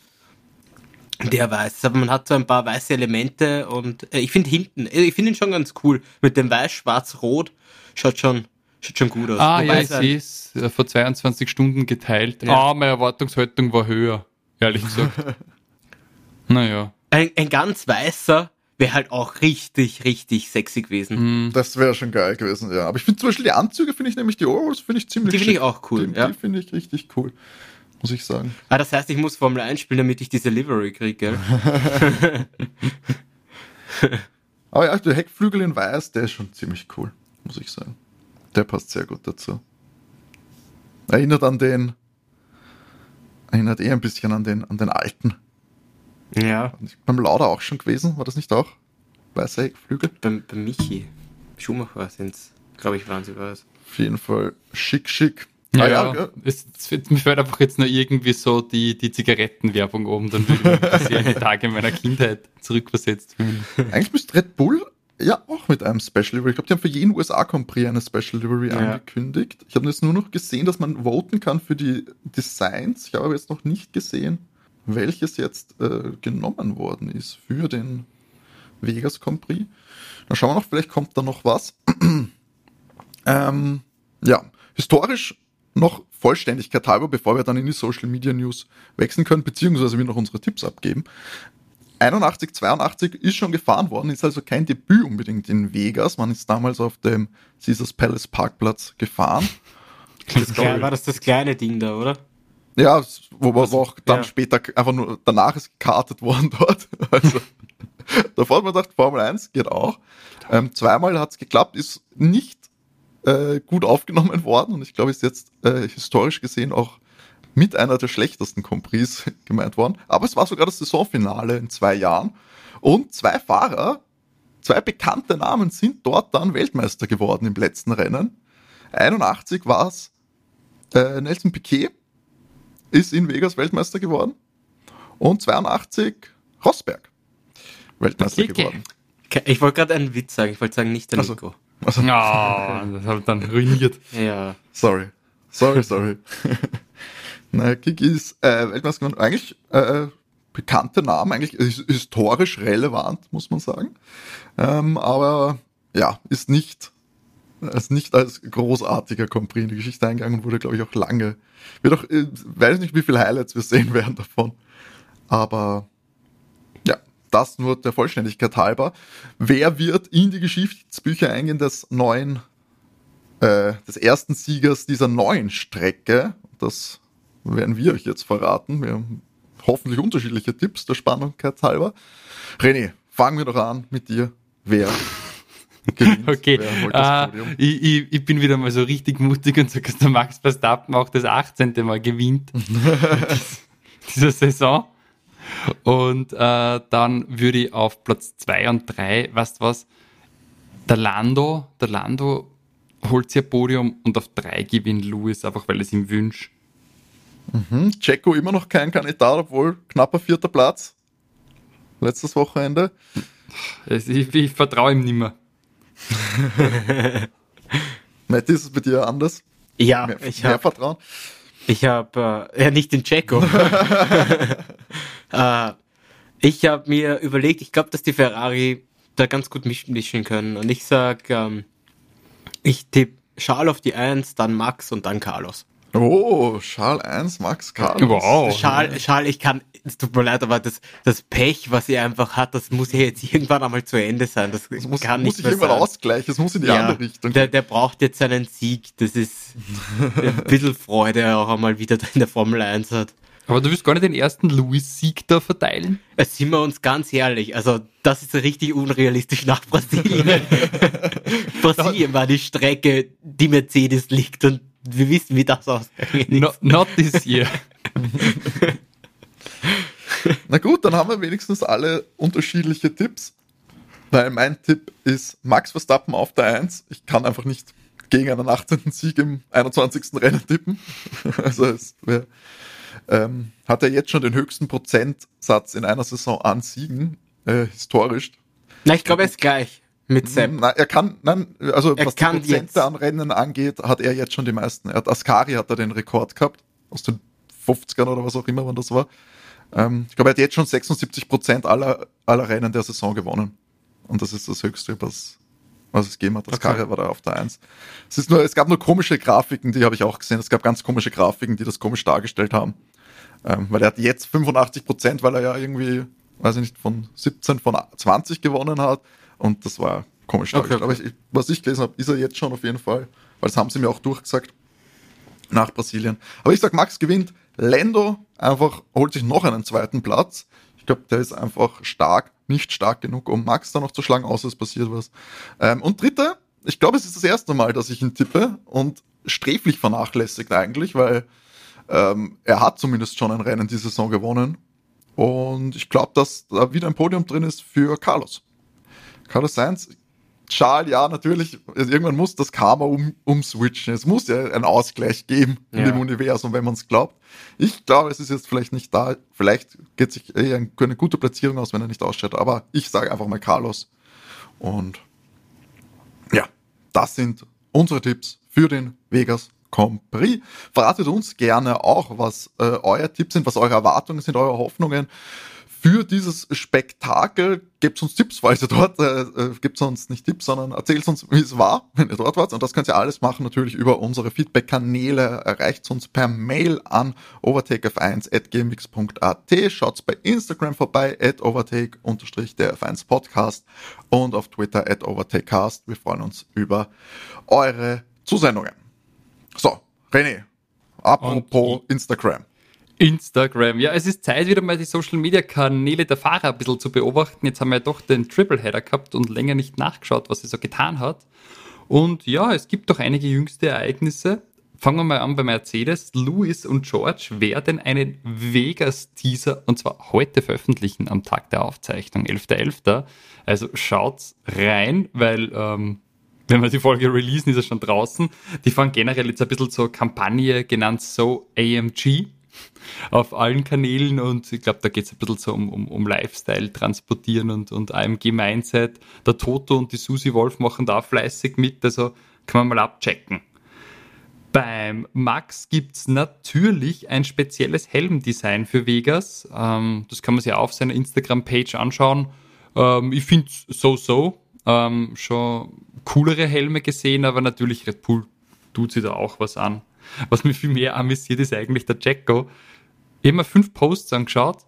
Speaker 3: der weiß. Aber man hat so ein paar weiße Elemente und äh, ich finde hinten, äh, ich finde ihn schon ganz cool. Mit dem Weiß, Schwarz, Rot schaut schon, schaut schon gut aus.
Speaker 2: Ah, Wobei ja, ich sehe es äh, vor 22 Stunden geteilt. Ja. Ah, meine Erwartungshaltung war höher, ehrlich gesagt. naja.
Speaker 3: Ein, ein ganz weißer wäre halt auch richtig, richtig sexy gewesen.
Speaker 1: Mhm. Das wäre schon geil gewesen, ja. Aber ich finde zum Beispiel die Anzüge, finde ich nämlich die Overalls, finde ich ziemlich
Speaker 3: Die finde ich auch cool,
Speaker 1: die, ja. Die finde ich richtig cool, muss ich sagen.
Speaker 3: Ah, das heißt, ich muss Formel 1 spielen, damit ich diese Livery kriege, gell?
Speaker 1: Aber ja, der Heckflügel in weiß, der ist schon ziemlich cool, muss ich sagen. Der passt sehr gut dazu. Erinnert an den, erinnert eh ein bisschen an den, an den alten
Speaker 3: ja.
Speaker 1: Beim Lauda auch schon gewesen, war das nicht auch? Weiße Heckflügel?
Speaker 3: Beim, beim Michi Schumacher sind es, glaube ich, waren sie was.
Speaker 1: Auf jeden Fall schick, schick.
Speaker 2: Ja, ah, ja, ja. Es, es, mir fällt einfach jetzt nur irgendwie so die, die Zigarettenwerbung um, dann würde ich mich die Tage meiner Kindheit zurückversetzt fühlen.
Speaker 1: Eigentlich müsste Red Bull ja auch mit einem Special Livery. Ich glaube, die haben für jeden USA Grand Prix eine Special Livery ja. angekündigt. Ich habe jetzt nur noch gesehen, dass man voten kann für die Designs. Ich habe aber jetzt noch nicht gesehen, welches jetzt äh, genommen worden ist für den Vegas Prix. Dann schauen wir noch, vielleicht kommt da noch was. ähm, ja, historisch noch Vollständigkeit halber, bevor wir dann in die Social Media News wechseln können, beziehungsweise wir noch unsere Tipps abgeben. 81, 82 ist schon gefahren worden, ist also kein Debüt unbedingt in Vegas. Man ist damals auf dem Caesars Palace Parkplatz gefahren.
Speaker 3: Das war das das kleine Ding da, oder?
Speaker 1: Ja, wo man auch dann ja. später einfach nur danach ist gekartet worden dort. Also davor hat man gedacht, Formel 1 geht auch. Ähm, zweimal hat es geklappt, ist nicht äh, gut aufgenommen worden und ich glaube, ist jetzt äh, historisch gesehen auch mit einer der schlechtesten Compris gemeint worden. Aber es war sogar das Saisonfinale in zwei Jahren und zwei Fahrer, zwei bekannte Namen sind dort dann Weltmeister geworden im letzten Rennen. 81 war es äh, Nelson Piquet ist in Vegas Weltmeister geworden. Und 82 Rosberg Weltmeister Kike. geworden.
Speaker 3: Ich wollte gerade einen Witz sagen. Ich wollte sagen, nicht der also, Nico.
Speaker 2: Also, oh, das habe ich dann ruiniert.
Speaker 3: Ja.
Speaker 1: Sorry. Sorry, sorry. naja, Kiki ist äh, Weltmeister. Eigentlich äh, bekannte Namen, eigentlich historisch relevant, muss man sagen. Ähm, aber ja, ist nicht als nicht als großartiger Compris in die Geschichte eingegangen wurde, glaube ich, auch lange. Wird auch, äh, weiß nicht, wie viele Highlights wir sehen werden davon. Aber ja, das nur der Vollständigkeit halber. Wer wird in die Geschichtsbücher eingehen des neuen, äh, des ersten Siegers dieser neuen Strecke? Das werden wir euch jetzt verraten. Wir haben hoffentlich unterschiedliche Tipps der Spannungkeit halber. René, fangen wir doch an mit dir. Wer
Speaker 2: gewinnt. Okay, uh, ich, ich, ich, bin wieder mal so richtig mutig und sage, dass der Max Verstappen auch das 18. Mal gewinnt dieser Saison. Und äh, dann würde ich auf Platz 2 und 3, weißt du was, der Lando, der Lando holt sich ein Podium und auf 3 gewinnt Lewis, einfach weil es ihm wünscht.
Speaker 1: Mhm. Checo immer noch kein Kandidat, obwohl knapper vierter Platz. Letztes Wochenende.
Speaker 2: Ich, ich, ich vertraue ihm nicht mehr.
Speaker 1: Matt, ist es bei dir anders?
Speaker 3: Ja, mehr, ich habe Vertrauen. Ich habe äh, ja nicht den Checo. äh, ich habe mir überlegt, ich glaube, dass die Ferrari da ganz gut mischen können. Und ich sag, ähm, ich tippe Charles auf die 1, dann Max und dann Carlos.
Speaker 1: Oh, Charles 1, Max Carlos.
Speaker 3: Wow. Charles, Charles, ich kann, es tut mir leid, aber das, das Pech, was er einfach hat, das muss ja jetzt irgendwann einmal zu Ende sein. Das, das
Speaker 1: muss,
Speaker 3: kann
Speaker 1: muss nicht irgendwann sein. ausgleichen, das muss in die ja, andere Richtung.
Speaker 3: Der, der braucht jetzt seinen Sieg, das ist ein bisschen Freude er auch einmal wieder in der Formel 1 hat.
Speaker 2: Aber du willst gar nicht den ersten Louis-Sieg da verteilen?
Speaker 3: Jetzt sind wir uns ganz ehrlich, also das ist richtig unrealistisch nach Brasilien. Brasilien war die Strecke, die Mercedes liegt und wir wissen, wie das ausgeht.
Speaker 2: Not, not this year.
Speaker 1: Na gut, dann haben wir wenigstens alle unterschiedliche Tipps. Weil mein Tipp ist Max Verstappen auf der 1. Ich kann einfach nicht gegen einen 18. Sieg im 21. Rennen tippen. Also es wär, ähm, hat er jetzt schon den höchsten Prozentsatz in einer Saison an Siegen, äh, historisch.
Speaker 3: Na, ich glaube, er ist gleich mit Sepp.
Speaker 1: Na, er kann, nein, also er was die Prozente jetzt. an Rennen angeht, hat er jetzt schon die meisten. Er hat, Ascari hat er den Rekord gehabt, aus den 50ern oder was auch immer, wann das war. Ähm, ich glaube, er hat jetzt schon 76 Prozent aller, aller Rennen der Saison gewonnen. Und das ist das Höchste, was, was es gegeben hat. Das okay. War da auf der Eins. Es ist nur, es gab nur komische Grafiken, die habe ich auch gesehen. Es gab ganz komische Grafiken, die das komisch dargestellt haben. Ähm, weil er hat jetzt 85 Prozent, weil er ja irgendwie, weiß ich nicht, von 17 von 20 gewonnen hat. Und das war komisch dargestellt. Okay. Aber ich, was ich gelesen habe, ist er jetzt schon auf jeden Fall. Weil das haben sie mir auch durchgesagt nach Brasilien. Aber ich sag, Max gewinnt. Lando einfach holt sich noch einen zweiten Platz. Ich glaube, der ist einfach stark nicht stark genug, um Max da noch zu schlagen, außer es passiert was. Ähm, und dritte, ich glaube, es ist das erste Mal, dass ich ihn tippe und sträflich vernachlässigt eigentlich, weil ähm, er hat zumindest schon ein Rennen die Saison gewonnen. Und ich glaube, dass da wieder ein Podium drin ist für Carlos. Carlos Sainz, Charles, ja, natürlich, irgendwann muss das Karma um, umswitchen. Es muss ja einen Ausgleich geben in ja. dem Universum, wenn man es glaubt. Ich glaube, es ist jetzt vielleicht nicht da. Vielleicht geht sich eher eine gute Platzierung aus, wenn er nicht aussteht. Aber ich sage einfach mal Carlos. Und ja, das sind unsere Tipps für den Vegas Compris. Verratet uns gerne auch, was äh, euer Tipps sind, was eure Erwartungen sind, eure Hoffnungen für dieses Spektakel. Gebt uns Tipps, falls ihr dort, äh, äh gebt uns nicht Tipps, sondern erzählt uns, wie es war, wenn ihr dort wart. Und das könnt ihr alles machen natürlich über unsere Feedback-Kanäle. Erreicht uns per Mail an overtakef1.gmx.at. Schaut bei Instagram vorbei, at overtake-der F1 Podcast und auf Twitter at overtakecast. Wir freuen uns über eure Zusendungen. So, René, apropos Instagram.
Speaker 2: Instagram. Ja, es ist Zeit, wieder mal die Social Media Kanäle der Fahrer ein bisschen zu beobachten. Jetzt haben wir ja doch den Tripleheader gehabt und länger nicht nachgeschaut, was er so getan hat. Und ja, es gibt doch einige jüngste Ereignisse. Fangen wir mal an bei Mercedes. Louis und George werden einen Vegas-Teaser und zwar heute veröffentlichen am Tag der Aufzeichnung, 11.11. .11. Also schaut's rein, weil ähm, wenn wir die Folge releasen, ist er schon draußen. Die fahren generell jetzt ein bisschen zur Kampagne genannt So AMG auf allen Kanälen und ich glaube, da geht es ein bisschen so um, um, um Lifestyle transportieren und, und AMG-Mindset. Der Toto und die Susi Wolf machen da fleißig mit, also kann man mal abchecken. Beim Max gibt es natürlich ein spezielles Helmdesign für Vegas. Ähm, das kann man sich auf seiner Instagram-Page anschauen. Ähm, ich finde es so-so. Ähm, schon coolere Helme gesehen, aber natürlich Red Bull tut sich da auch was an. Was mich viel mehr amüsiert, ist eigentlich der Jacko. Ich habe mir fünf Posts angeschaut.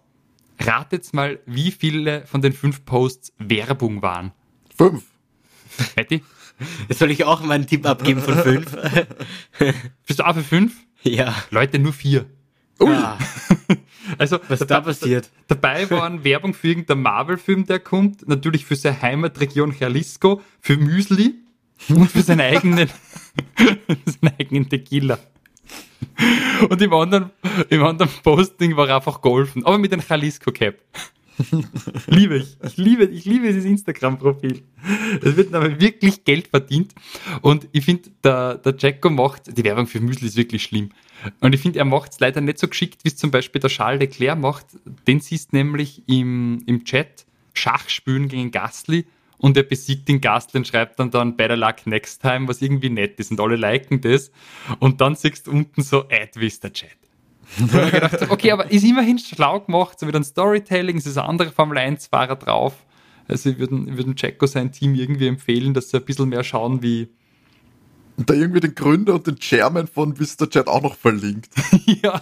Speaker 2: Ratet mal, wie viele von den fünf Posts Werbung waren.
Speaker 1: Fünf.
Speaker 2: Betty?
Speaker 3: Jetzt soll ich auch meinen Tipp abgeben von fünf.
Speaker 2: Bist du auch für fünf?
Speaker 3: Ja.
Speaker 2: Leute, nur vier.
Speaker 3: Ui. Ja. Also, was da, da passiert?
Speaker 2: Dabei waren Werbung für irgendeinen Marvel-Film, der kommt, natürlich für seine Heimatregion Jalisco, für Müsli und für seinen eigenen, seinen eigenen Tequila. Und im anderen, im anderen Posting war einfach Golfen, aber mit einem Jalisco Cap. liebe ich. Ich liebe, ich liebe dieses Instagram-Profil. Es wird aber wirklich Geld verdient. Und ich finde, der, der Jacko macht, die Werbung für Müsli ist wirklich schlimm. Und ich finde, er macht es leider nicht so geschickt, wie es zum Beispiel der Charles Leclerc macht. Den siehst nämlich im, im Chat Schach spielen gegen Gasly und er besiegt den Gast und schreibt dann dann Better Luck Next Time, was irgendwie nett ist und alle liken das. Und dann siehst du unten so Ad Vista Chat. Und ich gedacht, okay, aber ist immerhin schlau gemacht, so wie ein Storytelling, es ist ein anderer Formel 1-Fahrer drauf. Also ich würde, ich würde Jacko sein Team irgendwie empfehlen, dass sie ein bisschen mehr schauen wie.
Speaker 1: Und da irgendwie den Gründer und den Chairman von Vista Chat auch noch verlinkt.
Speaker 2: ja.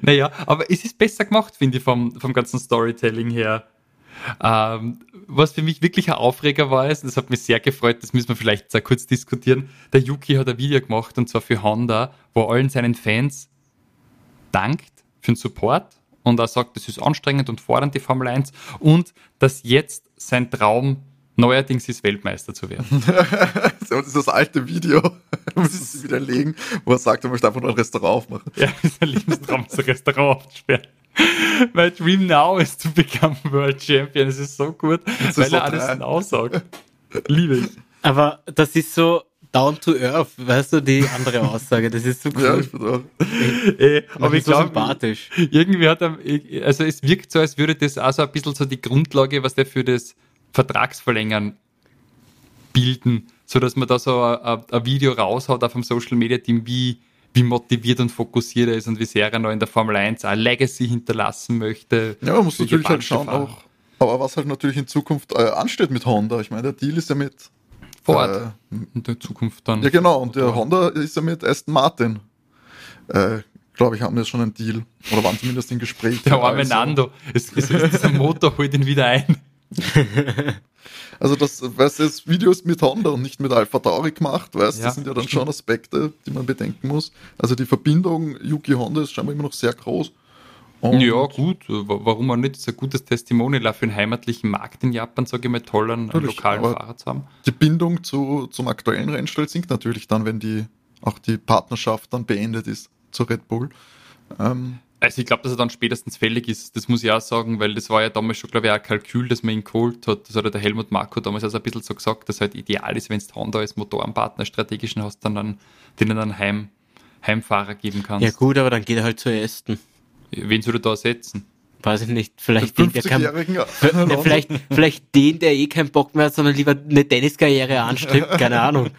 Speaker 2: naja, aber es ist besser gemacht, finde ich, vom, vom ganzen Storytelling her. Ähm, was für mich wirklich ein Aufreger war, ist, das hat mich sehr gefreut, das müssen wir vielleicht sehr kurz diskutieren. Der Yuki hat ein Video gemacht und zwar für Honda, wo er allen seinen Fans dankt für den Support und er sagt, das ist anstrengend und fordernd, die Formel 1 und dass jetzt sein Traum neuerdings ist, Weltmeister zu werden.
Speaker 1: das ist das alte Video, muss ich widerlegen, wo er sagt, er möchte einfach nur ein Restaurant aufmachen.
Speaker 2: Ja, sein Lebenstraum ist ein Restaurant aufzusperren. My dream now is to become World Champion. Das ist so gut, das weil er alles aussagt. Liebe ich.
Speaker 3: Aber das ist so down to earth, weißt du, die andere Aussage. Das ist so cool. Ja, ich auch.
Speaker 2: Ey, aber ich so glaube, sympathisch. irgendwie hat er, also es wirkt so, als würde das auch so ein bisschen so die Grundlage, was der für das Vertragsverlängern bilden, so dass man da so ein, ein Video raushaut auf dem Social Media Team, wie wie motiviert und fokussiert er ist und wie sehr er noch in der Formel 1 ein Legacy hinterlassen möchte.
Speaker 1: Ja, man muss natürlich halt schauen auch, aber was halt natürlich in Zukunft äh, ansteht mit Honda. Ich meine, der Deal ist ja mit
Speaker 2: Ford äh, in der Zukunft dann.
Speaker 1: Ja, genau, und der Honda ist ja mit Aston Martin. Äh, Glaube ich, haben wir schon einen Deal. Oder waren zumindest in Gespräch.
Speaker 2: Der arme also. Nando. Es, es, es, dieser Motor holt ihn wieder ein.
Speaker 1: Also das, weißt du, das Video ist mit Honda und nicht mit Alpha Tauri gemacht, weißt ja, das sind ja dann schon Aspekte, die man bedenken muss. Also die Verbindung Yuki Honda ist scheinbar immer noch sehr groß.
Speaker 2: Und ja, gut, warum auch nicht? Das ist ein gutes Testimonial für den heimatlichen Markt in Japan, sage ich mal, toll, einen lokalen Fahrer zu haben.
Speaker 1: Die Bindung zu, zum aktuellen Rennstall sinkt natürlich dann, wenn die auch die Partnerschaft dann beendet ist zu Red Bull.
Speaker 2: Ähm, also ich glaube, dass er dann spätestens fällig ist, das muss ich auch sagen, weil das war ja damals schon, glaube ich, auch ein Kalkül, das man ihn geholt hat. Das hat der Helmut Marko damals also ein bisschen so gesagt, dass halt ideal ist, wenn es Honda als Motorenpartner strategischen hast, dann, dann den er dann Heim, Heimfahrer geben kannst.
Speaker 3: Ja gut, aber dann geht er halt zur Esten.
Speaker 2: Wen soll er da ersetzen?
Speaker 3: Weiß ich nicht, vielleicht den, der kann, vielleicht, vielleicht den, der eh keinen Bock mehr hat, sondern lieber eine Tenniskarriere anstrebt, keine Ahnung.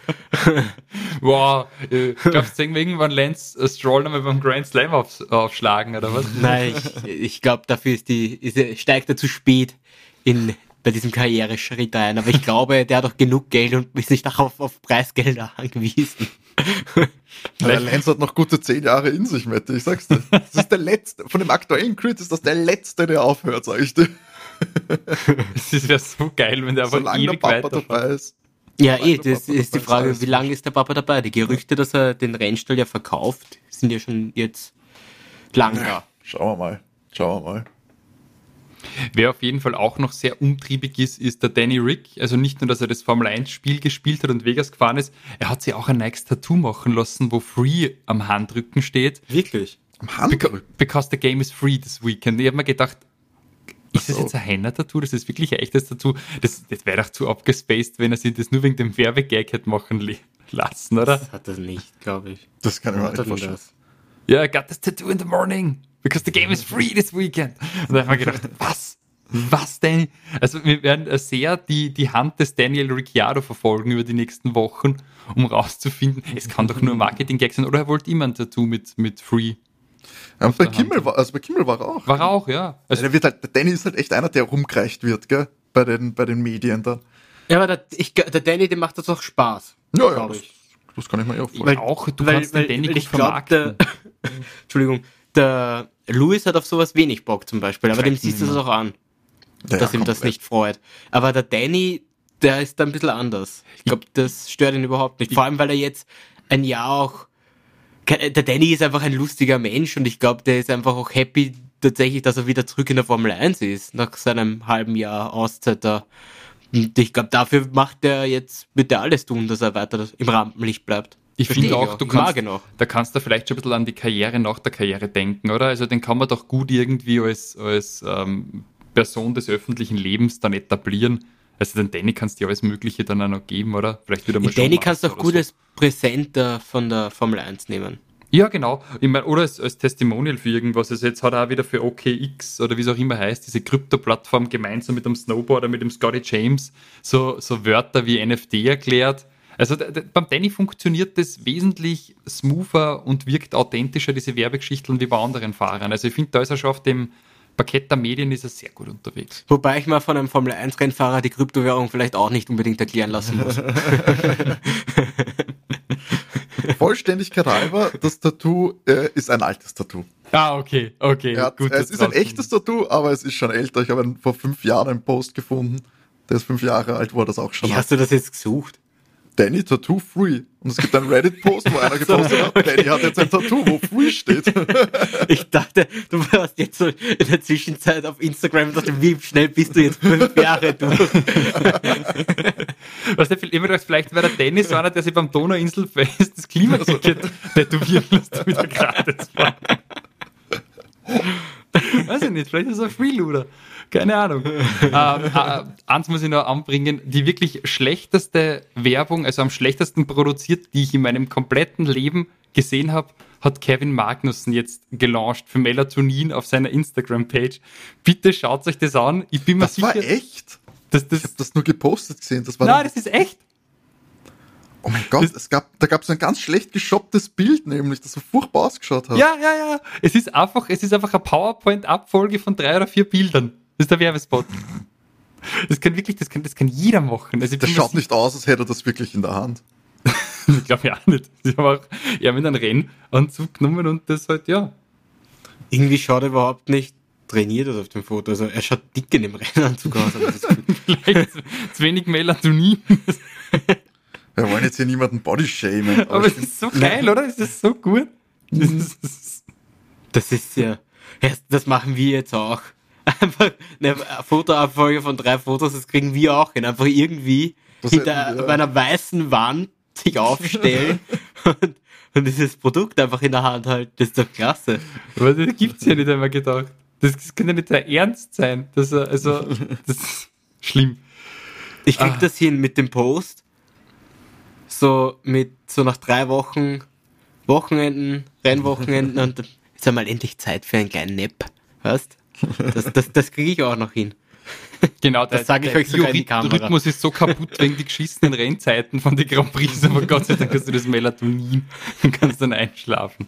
Speaker 2: wow, äh, glaubst du irgendwann Lance Stroll nochmal beim Grand Slam auf, aufschlagen, oder was?
Speaker 3: Nein, ich, ich glaube, dafür ist die, ist, steigt er zu spät in, bei diesem Karriereschritt ein, aber ich glaube, der hat auch genug Geld und ist nicht auf, auf Preisgelder angewiesen.
Speaker 1: Der Lenz hat noch gute zehn Jahre in sich, Mette, ich sag's dir. Das ist der letzte, von dem aktuellen Crit ist das der letzte, der aufhört, sag ich dir.
Speaker 2: Das wäre so geil, wenn der einfach Solange ewig der Papa dabei ist.
Speaker 3: Ja, eh, das ist die Frage, wie lange ist der Papa dabei? Die Gerüchte, dass er den Rennstall ja verkauft, sind ja schon jetzt lang
Speaker 1: da. schauen wir mal, schauen wir mal.
Speaker 2: Wer auf jeden Fall auch noch sehr umtriebig ist, ist der Danny Rick. Also nicht nur, dass er das Formel 1 Spiel gespielt hat und Vegas gefahren ist, er hat sich auch ein Next Tattoo machen lassen, wo Free am Handrücken steht.
Speaker 3: Wirklich?
Speaker 2: Am Handrücken? Because the game is free this weekend. Ich habe mir gedacht, ist das jetzt ein Henna-Tattoo? Das ist wirklich ein echtes Tattoo. Das, das wäre doch zu abgespaced, wenn er sich das nur wegen dem Werbegag hätte machen lassen, oder?
Speaker 3: Das hat er nicht, glaube ich.
Speaker 1: Das kann ich mir nicht vorstellen.
Speaker 2: Ja, I got this tattoo in the morning because the game is free this weekend. Und da haben wir gedacht, was? Was denn? Also wir werden sehr die, die Hand des Daniel Ricciardo verfolgen über die nächsten Wochen, um rauszufinden, es kann doch nur Marketing-Gag sein oder er wollte immer ein Tattoo mit, mit Free.
Speaker 1: Ja, bei Kimmel war, also bei Kimmel war er auch.
Speaker 2: War er auch, ja.
Speaker 1: Also der, wird halt, der Danny ist halt echt einer, der rumgereicht wird, gell? Bei den, bei den Medien dann.
Speaker 3: Ja, aber der, ich, der Danny, dem macht das auch Spaß.
Speaker 1: Ja, ja. Das, das, kann ich mir
Speaker 2: auch vorstellen. Weil, auch, du weil, kannst weil, den Danny gut vermarkten.
Speaker 3: Glaub, der, Entschuldigung, der Louis hat auf sowas wenig Bock zum Beispiel, aber dem siehst du es auch an, ja, dass ja, ihm das nicht freut. Aber der Danny, der ist da ein bisschen anders. Ich glaube, das stört ihn überhaupt nicht. Vor allem, weil er jetzt ein Jahr auch. Der Danny ist einfach ein lustiger Mensch und ich glaube, der ist einfach auch happy tatsächlich, dass er wieder zurück in der Formel 1 ist, nach seinem halben Jahr Auszeit da. Und ich glaube, dafür macht er jetzt, wird er alles tun, dass er weiter im Rampenlicht bleibt.
Speaker 2: Ich finde auch, du kannst, da kannst du vielleicht schon ein bisschen an die Karriere nach der Karriere denken, oder? Also den kann man doch gut irgendwie als, als ähm, Person des öffentlichen Lebens dann etablieren. Also den Danny kannst du ja alles Mögliche dann auch noch geben, oder?
Speaker 3: Vielleicht wieder mal Den Danny kannst du auch gut so. als Präsenter von der Formel 1 nehmen.
Speaker 2: Ja, genau. Ich mein, oder als, als Testimonial für irgendwas. Also jetzt hat er auch wieder für OKX oder wie es auch immer heißt, diese Krypto-Plattform gemeinsam mit dem Snowboarder, mit dem Scotty James, so, so Wörter wie NFT erklärt also beim Danny funktioniert das wesentlich smoother und wirkt authentischer, diese Werbegeschichten, wie bei anderen Fahrern. Also ich finde, da ist er schon auf dem Parkett der Medien ist er sehr gut unterwegs.
Speaker 3: Wobei ich mal von einem Formel-1-Rennfahrer die Kryptowährung vielleicht auch nicht unbedingt erklären lassen muss.
Speaker 1: Vollständigkeit halber, das Tattoo äh, ist ein altes Tattoo.
Speaker 2: Ah, okay, okay.
Speaker 1: Hat, gut, es ist ein echtes Tattoo, aber es ist schon älter. Ich habe vor fünf Jahren einen Post gefunden. Der ist fünf Jahre alt, wo er das auch schon
Speaker 3: Wie hat. hast du das jetzt gesucht?
Speaker 1: Danny Tattoo Free. Und es gibt einen Reddit-Post, wo einer gepostet hat, okay. Danny hat jetzt ein Tattoo, wo Free steht.
Speaker 3: ich dachte, du warst jetzt so in der Zwischenzeit auf Instagram und dachte, wie schnell bist du jetzt fünf Jahre durch?
Speaker 2: Was der immer gedacht, vielleicht wäre der Danny so einer, der sich beim Donauinselfest das Klimaticket tätowieren lässt, damit er gratis war. Weiß ich nicht, vielleicht ist er Freeloader. Keine Ahnung. ähm, äh, eins muss ich noch anbringen, die wirklich schlechteste Werbung, also am schlechtesten produziert, die ich in meinem kompletten Leben gesehen habe, hat Kevin Magnussen jetzt gelauncht für Melatonin auf seiner Instagram-Page. Bitte schaut euch das an. Ich bin mir
Speaker 1: das
Speaker 2: sicher.
Speaker 1: Das war echt?
Speaker 2: Das, das,
Speaker 1: ich habe das nur gepostet gesehen. Das war
Speaker 2: Nein, das ist echt.
Speaker 1: Oh mein Gott, es gab, da gab es ein ganz schlecht geschopptes Bild, nämlich, das so furchtbar ausgeschaut hat.
Speaker 2: Ja, ja, ja. Es ist einfach, es ist einfach eine PowerPoint-Abfolge von drei oder vier Bildern. Das ist der Werbespot. Das kann wirklich, das kann, das kann jeder machen.
Speaker 1: Also das schaut nicht aus, als hätte er das wirklich in der Hand.
Speaker 2: ich glaube ja nicht. Ich habe auch, ja, mit einem Rennanzug genommen und das halt, ja.
Speaker 3: Irgendwie schaut er überhaupt nicht trainiert aus auf dem Foto. Also er schaut dick in dem Rennanzug aus.
Speaker 2: Vielleicht zu wenig Melatonin.
Speaker 1: Wir wollen jetzt hier niemanden bodyshamen.
Speaker 2: Aber, aber es ist so geil, oder? Es ist so gut. Das ist,
Speaker 3: das ist ja, das machen wir jetzt auch. Einfach eine Fotoabfolge von drei Fotos, das kriegen wir auch hin. Einfach irgendwie das hinter hätten, ja. einer weißen Wand sich aufstellen und, und dieses Produkt einfach in der Hand halten. Das ist doch klasse.
Speaker 2: Aber das gibt's ja nicht einmal gedacht. Das, kann ja nicht der Ernst sein. Das, also, das ist schlimm.
Speaker 3: Ich krieg ah. das hin mit dem Post so mit so nach drei Wochen Wochenenden, Rennwochenenden und ist einmal endlich Zeit für einen kleinen Nap. Weißt? Das, das, das kriege ich auch noch hin.
Speaker 2: Genau, das sage ich euch sogar in die Kamera. Der Rhythmus ist so kaputt wegen die geschissenen Rennzeiten von den Grand Prix, aber Gott sei Dank hast du das Melatonin und kannst dann einschlafen.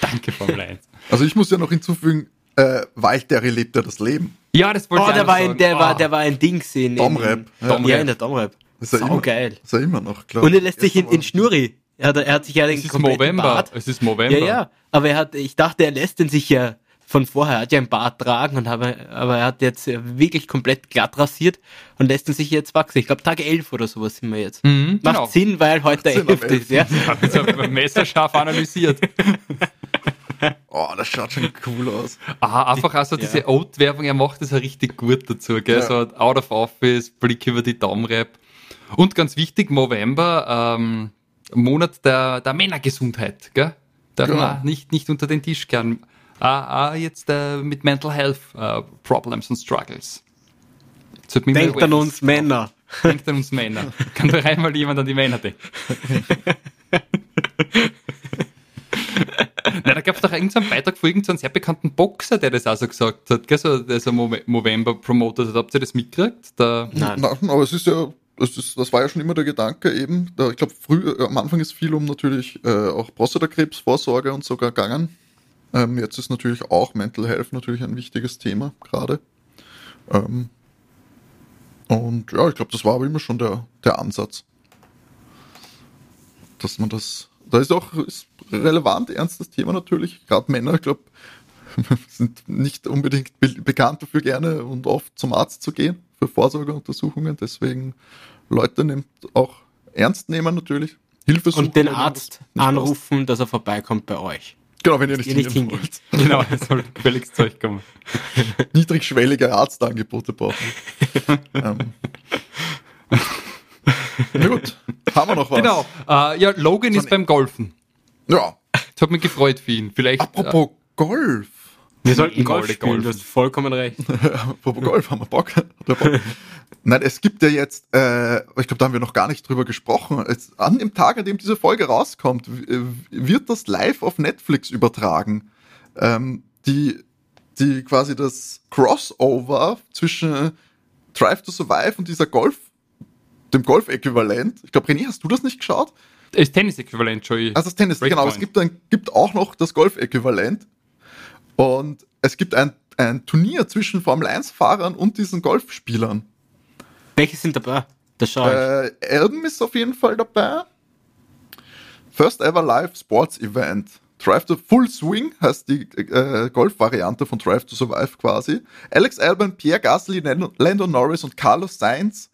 Speaker 2: Danke, Formel 1.
Speaker 1: Also ich muss ja noch hinzufügen, äh, Walter lebt ja das Leben.
Speaker 2: Ja, das wollte
Speaker 3: oh, ich der war, ein, der, oh. war, der war ein Ding sehen.
Speaker 1: Domrep.
Speaker 3: Ja. ja, in der Domrep.
Speaker 1: Ist er Sau immer, geil. Ist er immer noch,
Speaker 3: klar. Und er lässt sich in, in Schnurri. Er hat, er hat sich ja den
Speaker 2: es ist November. Bart. Es ist November.
Speaker 3: Ja, ja. Aber er hat, ich dachte, er lässt den sich ja von vorher. Er hat ja einen Bart tragen und habe, aber er hat jetzt wirklich komplett glatt rasiert und lässt ihn sich jetzt wachsen. Ich glaube, Tag 11 oder sowas sind wir jetzt.
Speaker 2: Mhm,
Speaker 3: Macht genau. Sinn, weil heute der 11. ist, ja.
Speaker 2: Ich habe das messerscharf analysiert.
Speaker 1: Oh, das schaut schon cool aus.
Speaker 2: Ah, einfach also ja. diese Oat-Werbung, er macht das ja richtig gut dazu, gell? Ja. So out of office, Blick über die Daumenrap. Und ganz wichtig, November, ähm, Monat der, der Männergesundheit, gell? Darf genau. man nicht, nicht unter den Tisch kehren. Ah, ah, jetzt äh, mit Mental Health äh, Problems und Struggles.
Speaker 3: Denkt an uns Männer.
Speaker 2: Denkt an uns Männer. Kann doch einmal jemand an die Männer denken. Nein, da gab es doch irgendeinen Beitrag von irgendeinem sehr bekannten Boxer, der das auch so gesagt hat, gell? So, der so Movember promotet hat. Habt ihr das mitgekriegt?
Speaker 1: Nein. Nein, aber es ist ja das, ist, das war ja schon immer der Gedanke eben. Da, ich glaube, früh äh, am Anfang ist viel um natürlich äh, auch Prostatakrebsvorsorge und so gegangen. Ähm, jetzt ist natürlich auch Mental Health natürlich ein wichtiges Thema gerade. Ähm, und ja, ich glaube, das war aber immer schon der, der Ansatz. Dass man das, da ist auch ist relevant, ernstes Thema natürlich. Gerade Männer, ich glaube, sind nicht unbedingt be bekannt dafür, gerne und oft zum Arzt zu gehen für Vorsorgeuntersuchungen. Deswegen Leute nimmt auch ernst nehmen natürlich.
Speaker 3: Hilfe suchen. Und den Arzt anrufen, dass er vorbeikommt bei euch.
Speaker 1: Genau, wenn ihr nicht, ihr nicht hingeht.
Speaker 2: Genau, es soll gefälligst Zeug kommen.
Speaker 1: Niedrigschwellige Arztangebote brauchen. ähm. Na gut, haben wir noch was?
Speaker 2: Genau, uh, ja, Logan ist beim Golfen.
Speaker 1: Ja.
Speaker 2: Das hat mich gefreut für ihn. Vielleicht,
Speaker 1: Apropos uh, Golf.
Speaker 3: Wir sollten Golf spielen, du hast vollkommen recht.
Speaker 1: Apropos Golf, haben wir Bock? Bock? Nein, es gibt ja jetzt, äh, ich glaube, da haben wir noch gar nicht drüber gesprochen. Es, an dem Tag, an dem diese Folge rauskommt, wird das live auf Netflix übertragen. Ähm, die, die quasi das Crossover zwischen Drive to Survive und dieser Golf, dem Golf-Äquivalent. Ich glaube, René, hast du das nicht geschaut?
Speaker 2: Das ist Tennis-Äquivalent, Joey.
Speaker 1: Also das Tennis, Breakpoint. genau. Es gibt, ein, gibt auch noch das Golf-Äquivalent. Und es gibt ein, ein Turnier zwischen Formel 1-Fahrern und diesen Golfspielern.
Speaker 3: Welche sind dabei?
Speaker 1: Das schaue ich. Äh, Elben ist auf jeden Fall dabei. First Ever Live Sports Event. Drive to Full Swing heißt die äh, Golf-Variante von Drive to Survive quasi. Alex Albon, Pierre Gasly, Lando Norris und Carlos Sainz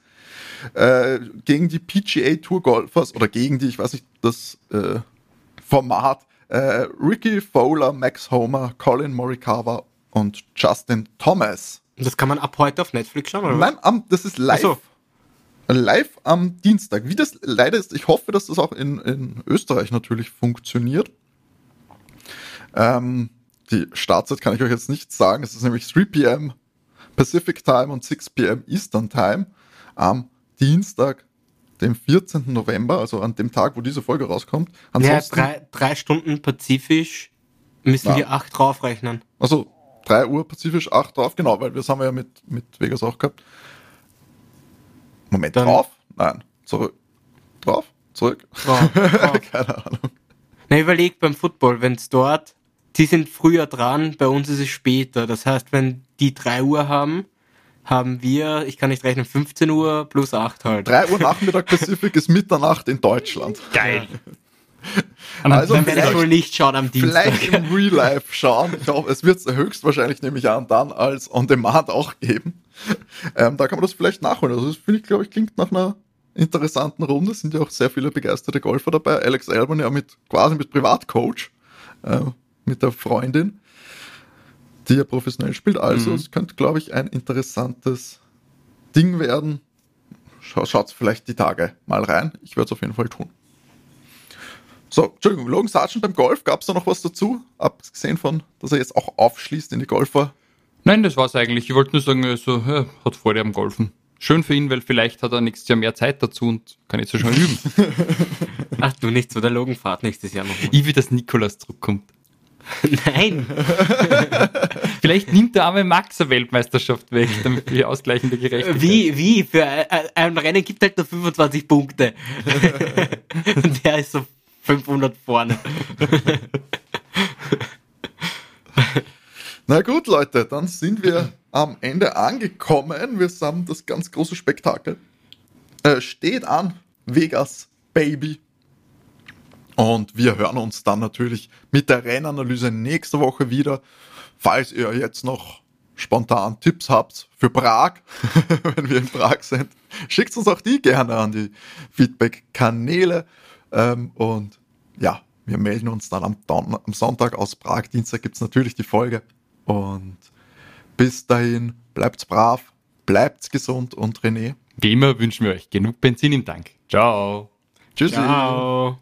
Speaker 1: äh, gegen die PGA Tour Golfers oder gegen die, ich weiß nicht, das äh, Format. Äh, Ricky Fowler, Max Homer, Colin Morikawa und Justin Thomas.
Speaker 3: Das kann man ab heute auf Netflix schauen, oder?
Speaker 1: Nein, am, das ist live. So. Live am Dienstag. Wie das leider ist, ich hoffe, dass das auch in, in Österreich natürlich funktioniert. Ähm, die Startzeit kann ich euch jetzt nicht sagen. Es ist nämlich 3 p.m. Pacific Time und 6 p.m. Eastern Time am Dienstag, dem 14. November, also an dem Tag, wo diese Folge rauskommt.
Speaker 3: Ansonsten, ja, drei, drei Stunden Pazifisch müssen wir acht draufrechnen.
Speaker 1: Also 3 Uhr Pazifisch, 8 drauf, genau, weil das haben wir ja mit, mit Vegas auch gehabt. Moment, Dann, drauf? Nein, zurück. Drauf? Zurück? Drauf, drauf.
Speaker 3: Keine Ahnung. Na, überleg beim Football, wenn es dort, die sind früher dran, bei uns ist es später. Das heißt, wenn die 3 Uhr haben, haben wir, ich kann nicht rechnen, 15 Uhr plus 8 halt.
Speaker 1: 3 Uhr Nachmittag Pacific ist Mitternacht in Deutschland.
Speaker 2: Geil.
Speaker 3: Also dann werde ich wohl nicht schauen am Dienstag.
Speaker 1: Vielleicht im Real Life schauen. Ich hoffe, es wird es höchstwahrscheinlich nämlich an dann als On Demand auch geben. Ähm, da kann man das vielleicht nachholen. Also das finde ich, glaube ich, klingt nach einer interessanten Runde. Es sind ja auch sehr viele begeisterte Golfer dabei. Alex Albon ja mit quasi mit Privatcoach, äh, mit der Freundin, die ja professionell spielt. Also mhm. es könnte, glaube ich, ein interessantes Ding werden. Schaut vielleicht die Tage mal rein. Ich werde es auf jeden Fall tun. So, Entschuldigung, Logan Sargent beim Golf, gab es da noch was dazu? Abgesehen von, dass er jetzt auch aufschließt in die Golfer.
Speaker 2: Nein, das war's eigentlich. Ich wollte nur sagen, also, ja, hat Freude am Golfen. Schön für ihn, weil vielleicht hat er nächstes Jahr mehr Zeit dazu und kann jetzt ja schon üben.
Speaker 3: Ach du, nicht so, der Logan fahrt nächstes Jahr noch. Mal.
Speaker 2: Ich will, dass Nikolas zurückkommt.
Speaker 3: Nein.
Speaker 2: Vielleicht nimmt der arme Max eine Weltmeisterschaft weg, damit wir ausgleichende Gerechtigkeit.
Speaker 3: Wie, wie? Für ein Rennen gibt halt nur 25 Punkte. Und der ist so 500 vorne.
Speaker 1: Na gut, Leute, dann sind wir am Ende angekommen. Wir haben das ganz große Spektakel. Äh, steht an, Vegas Baby. Und wir hören uns dann natürlich mit der Rennanalyse nächste Woche wieder. Falls ihr jetzt noch spontan Tipps habt für Prag, wenn wir in Prag sind, schickt uns auch die gerne an die Feedback-Kanäle. Ähm, und ja, wir melden uns dann am, Don am Sonntag aus Prag. Dienstag gibt es natürlich die Folge. Und bis dahin, bleibt's brav, bleibt's gesund und René.
Speaker 2: Wie immer wünschen wir euch genug Benzin im Tank. Ciao.
Speaker 3: Tschüssi. Ciao.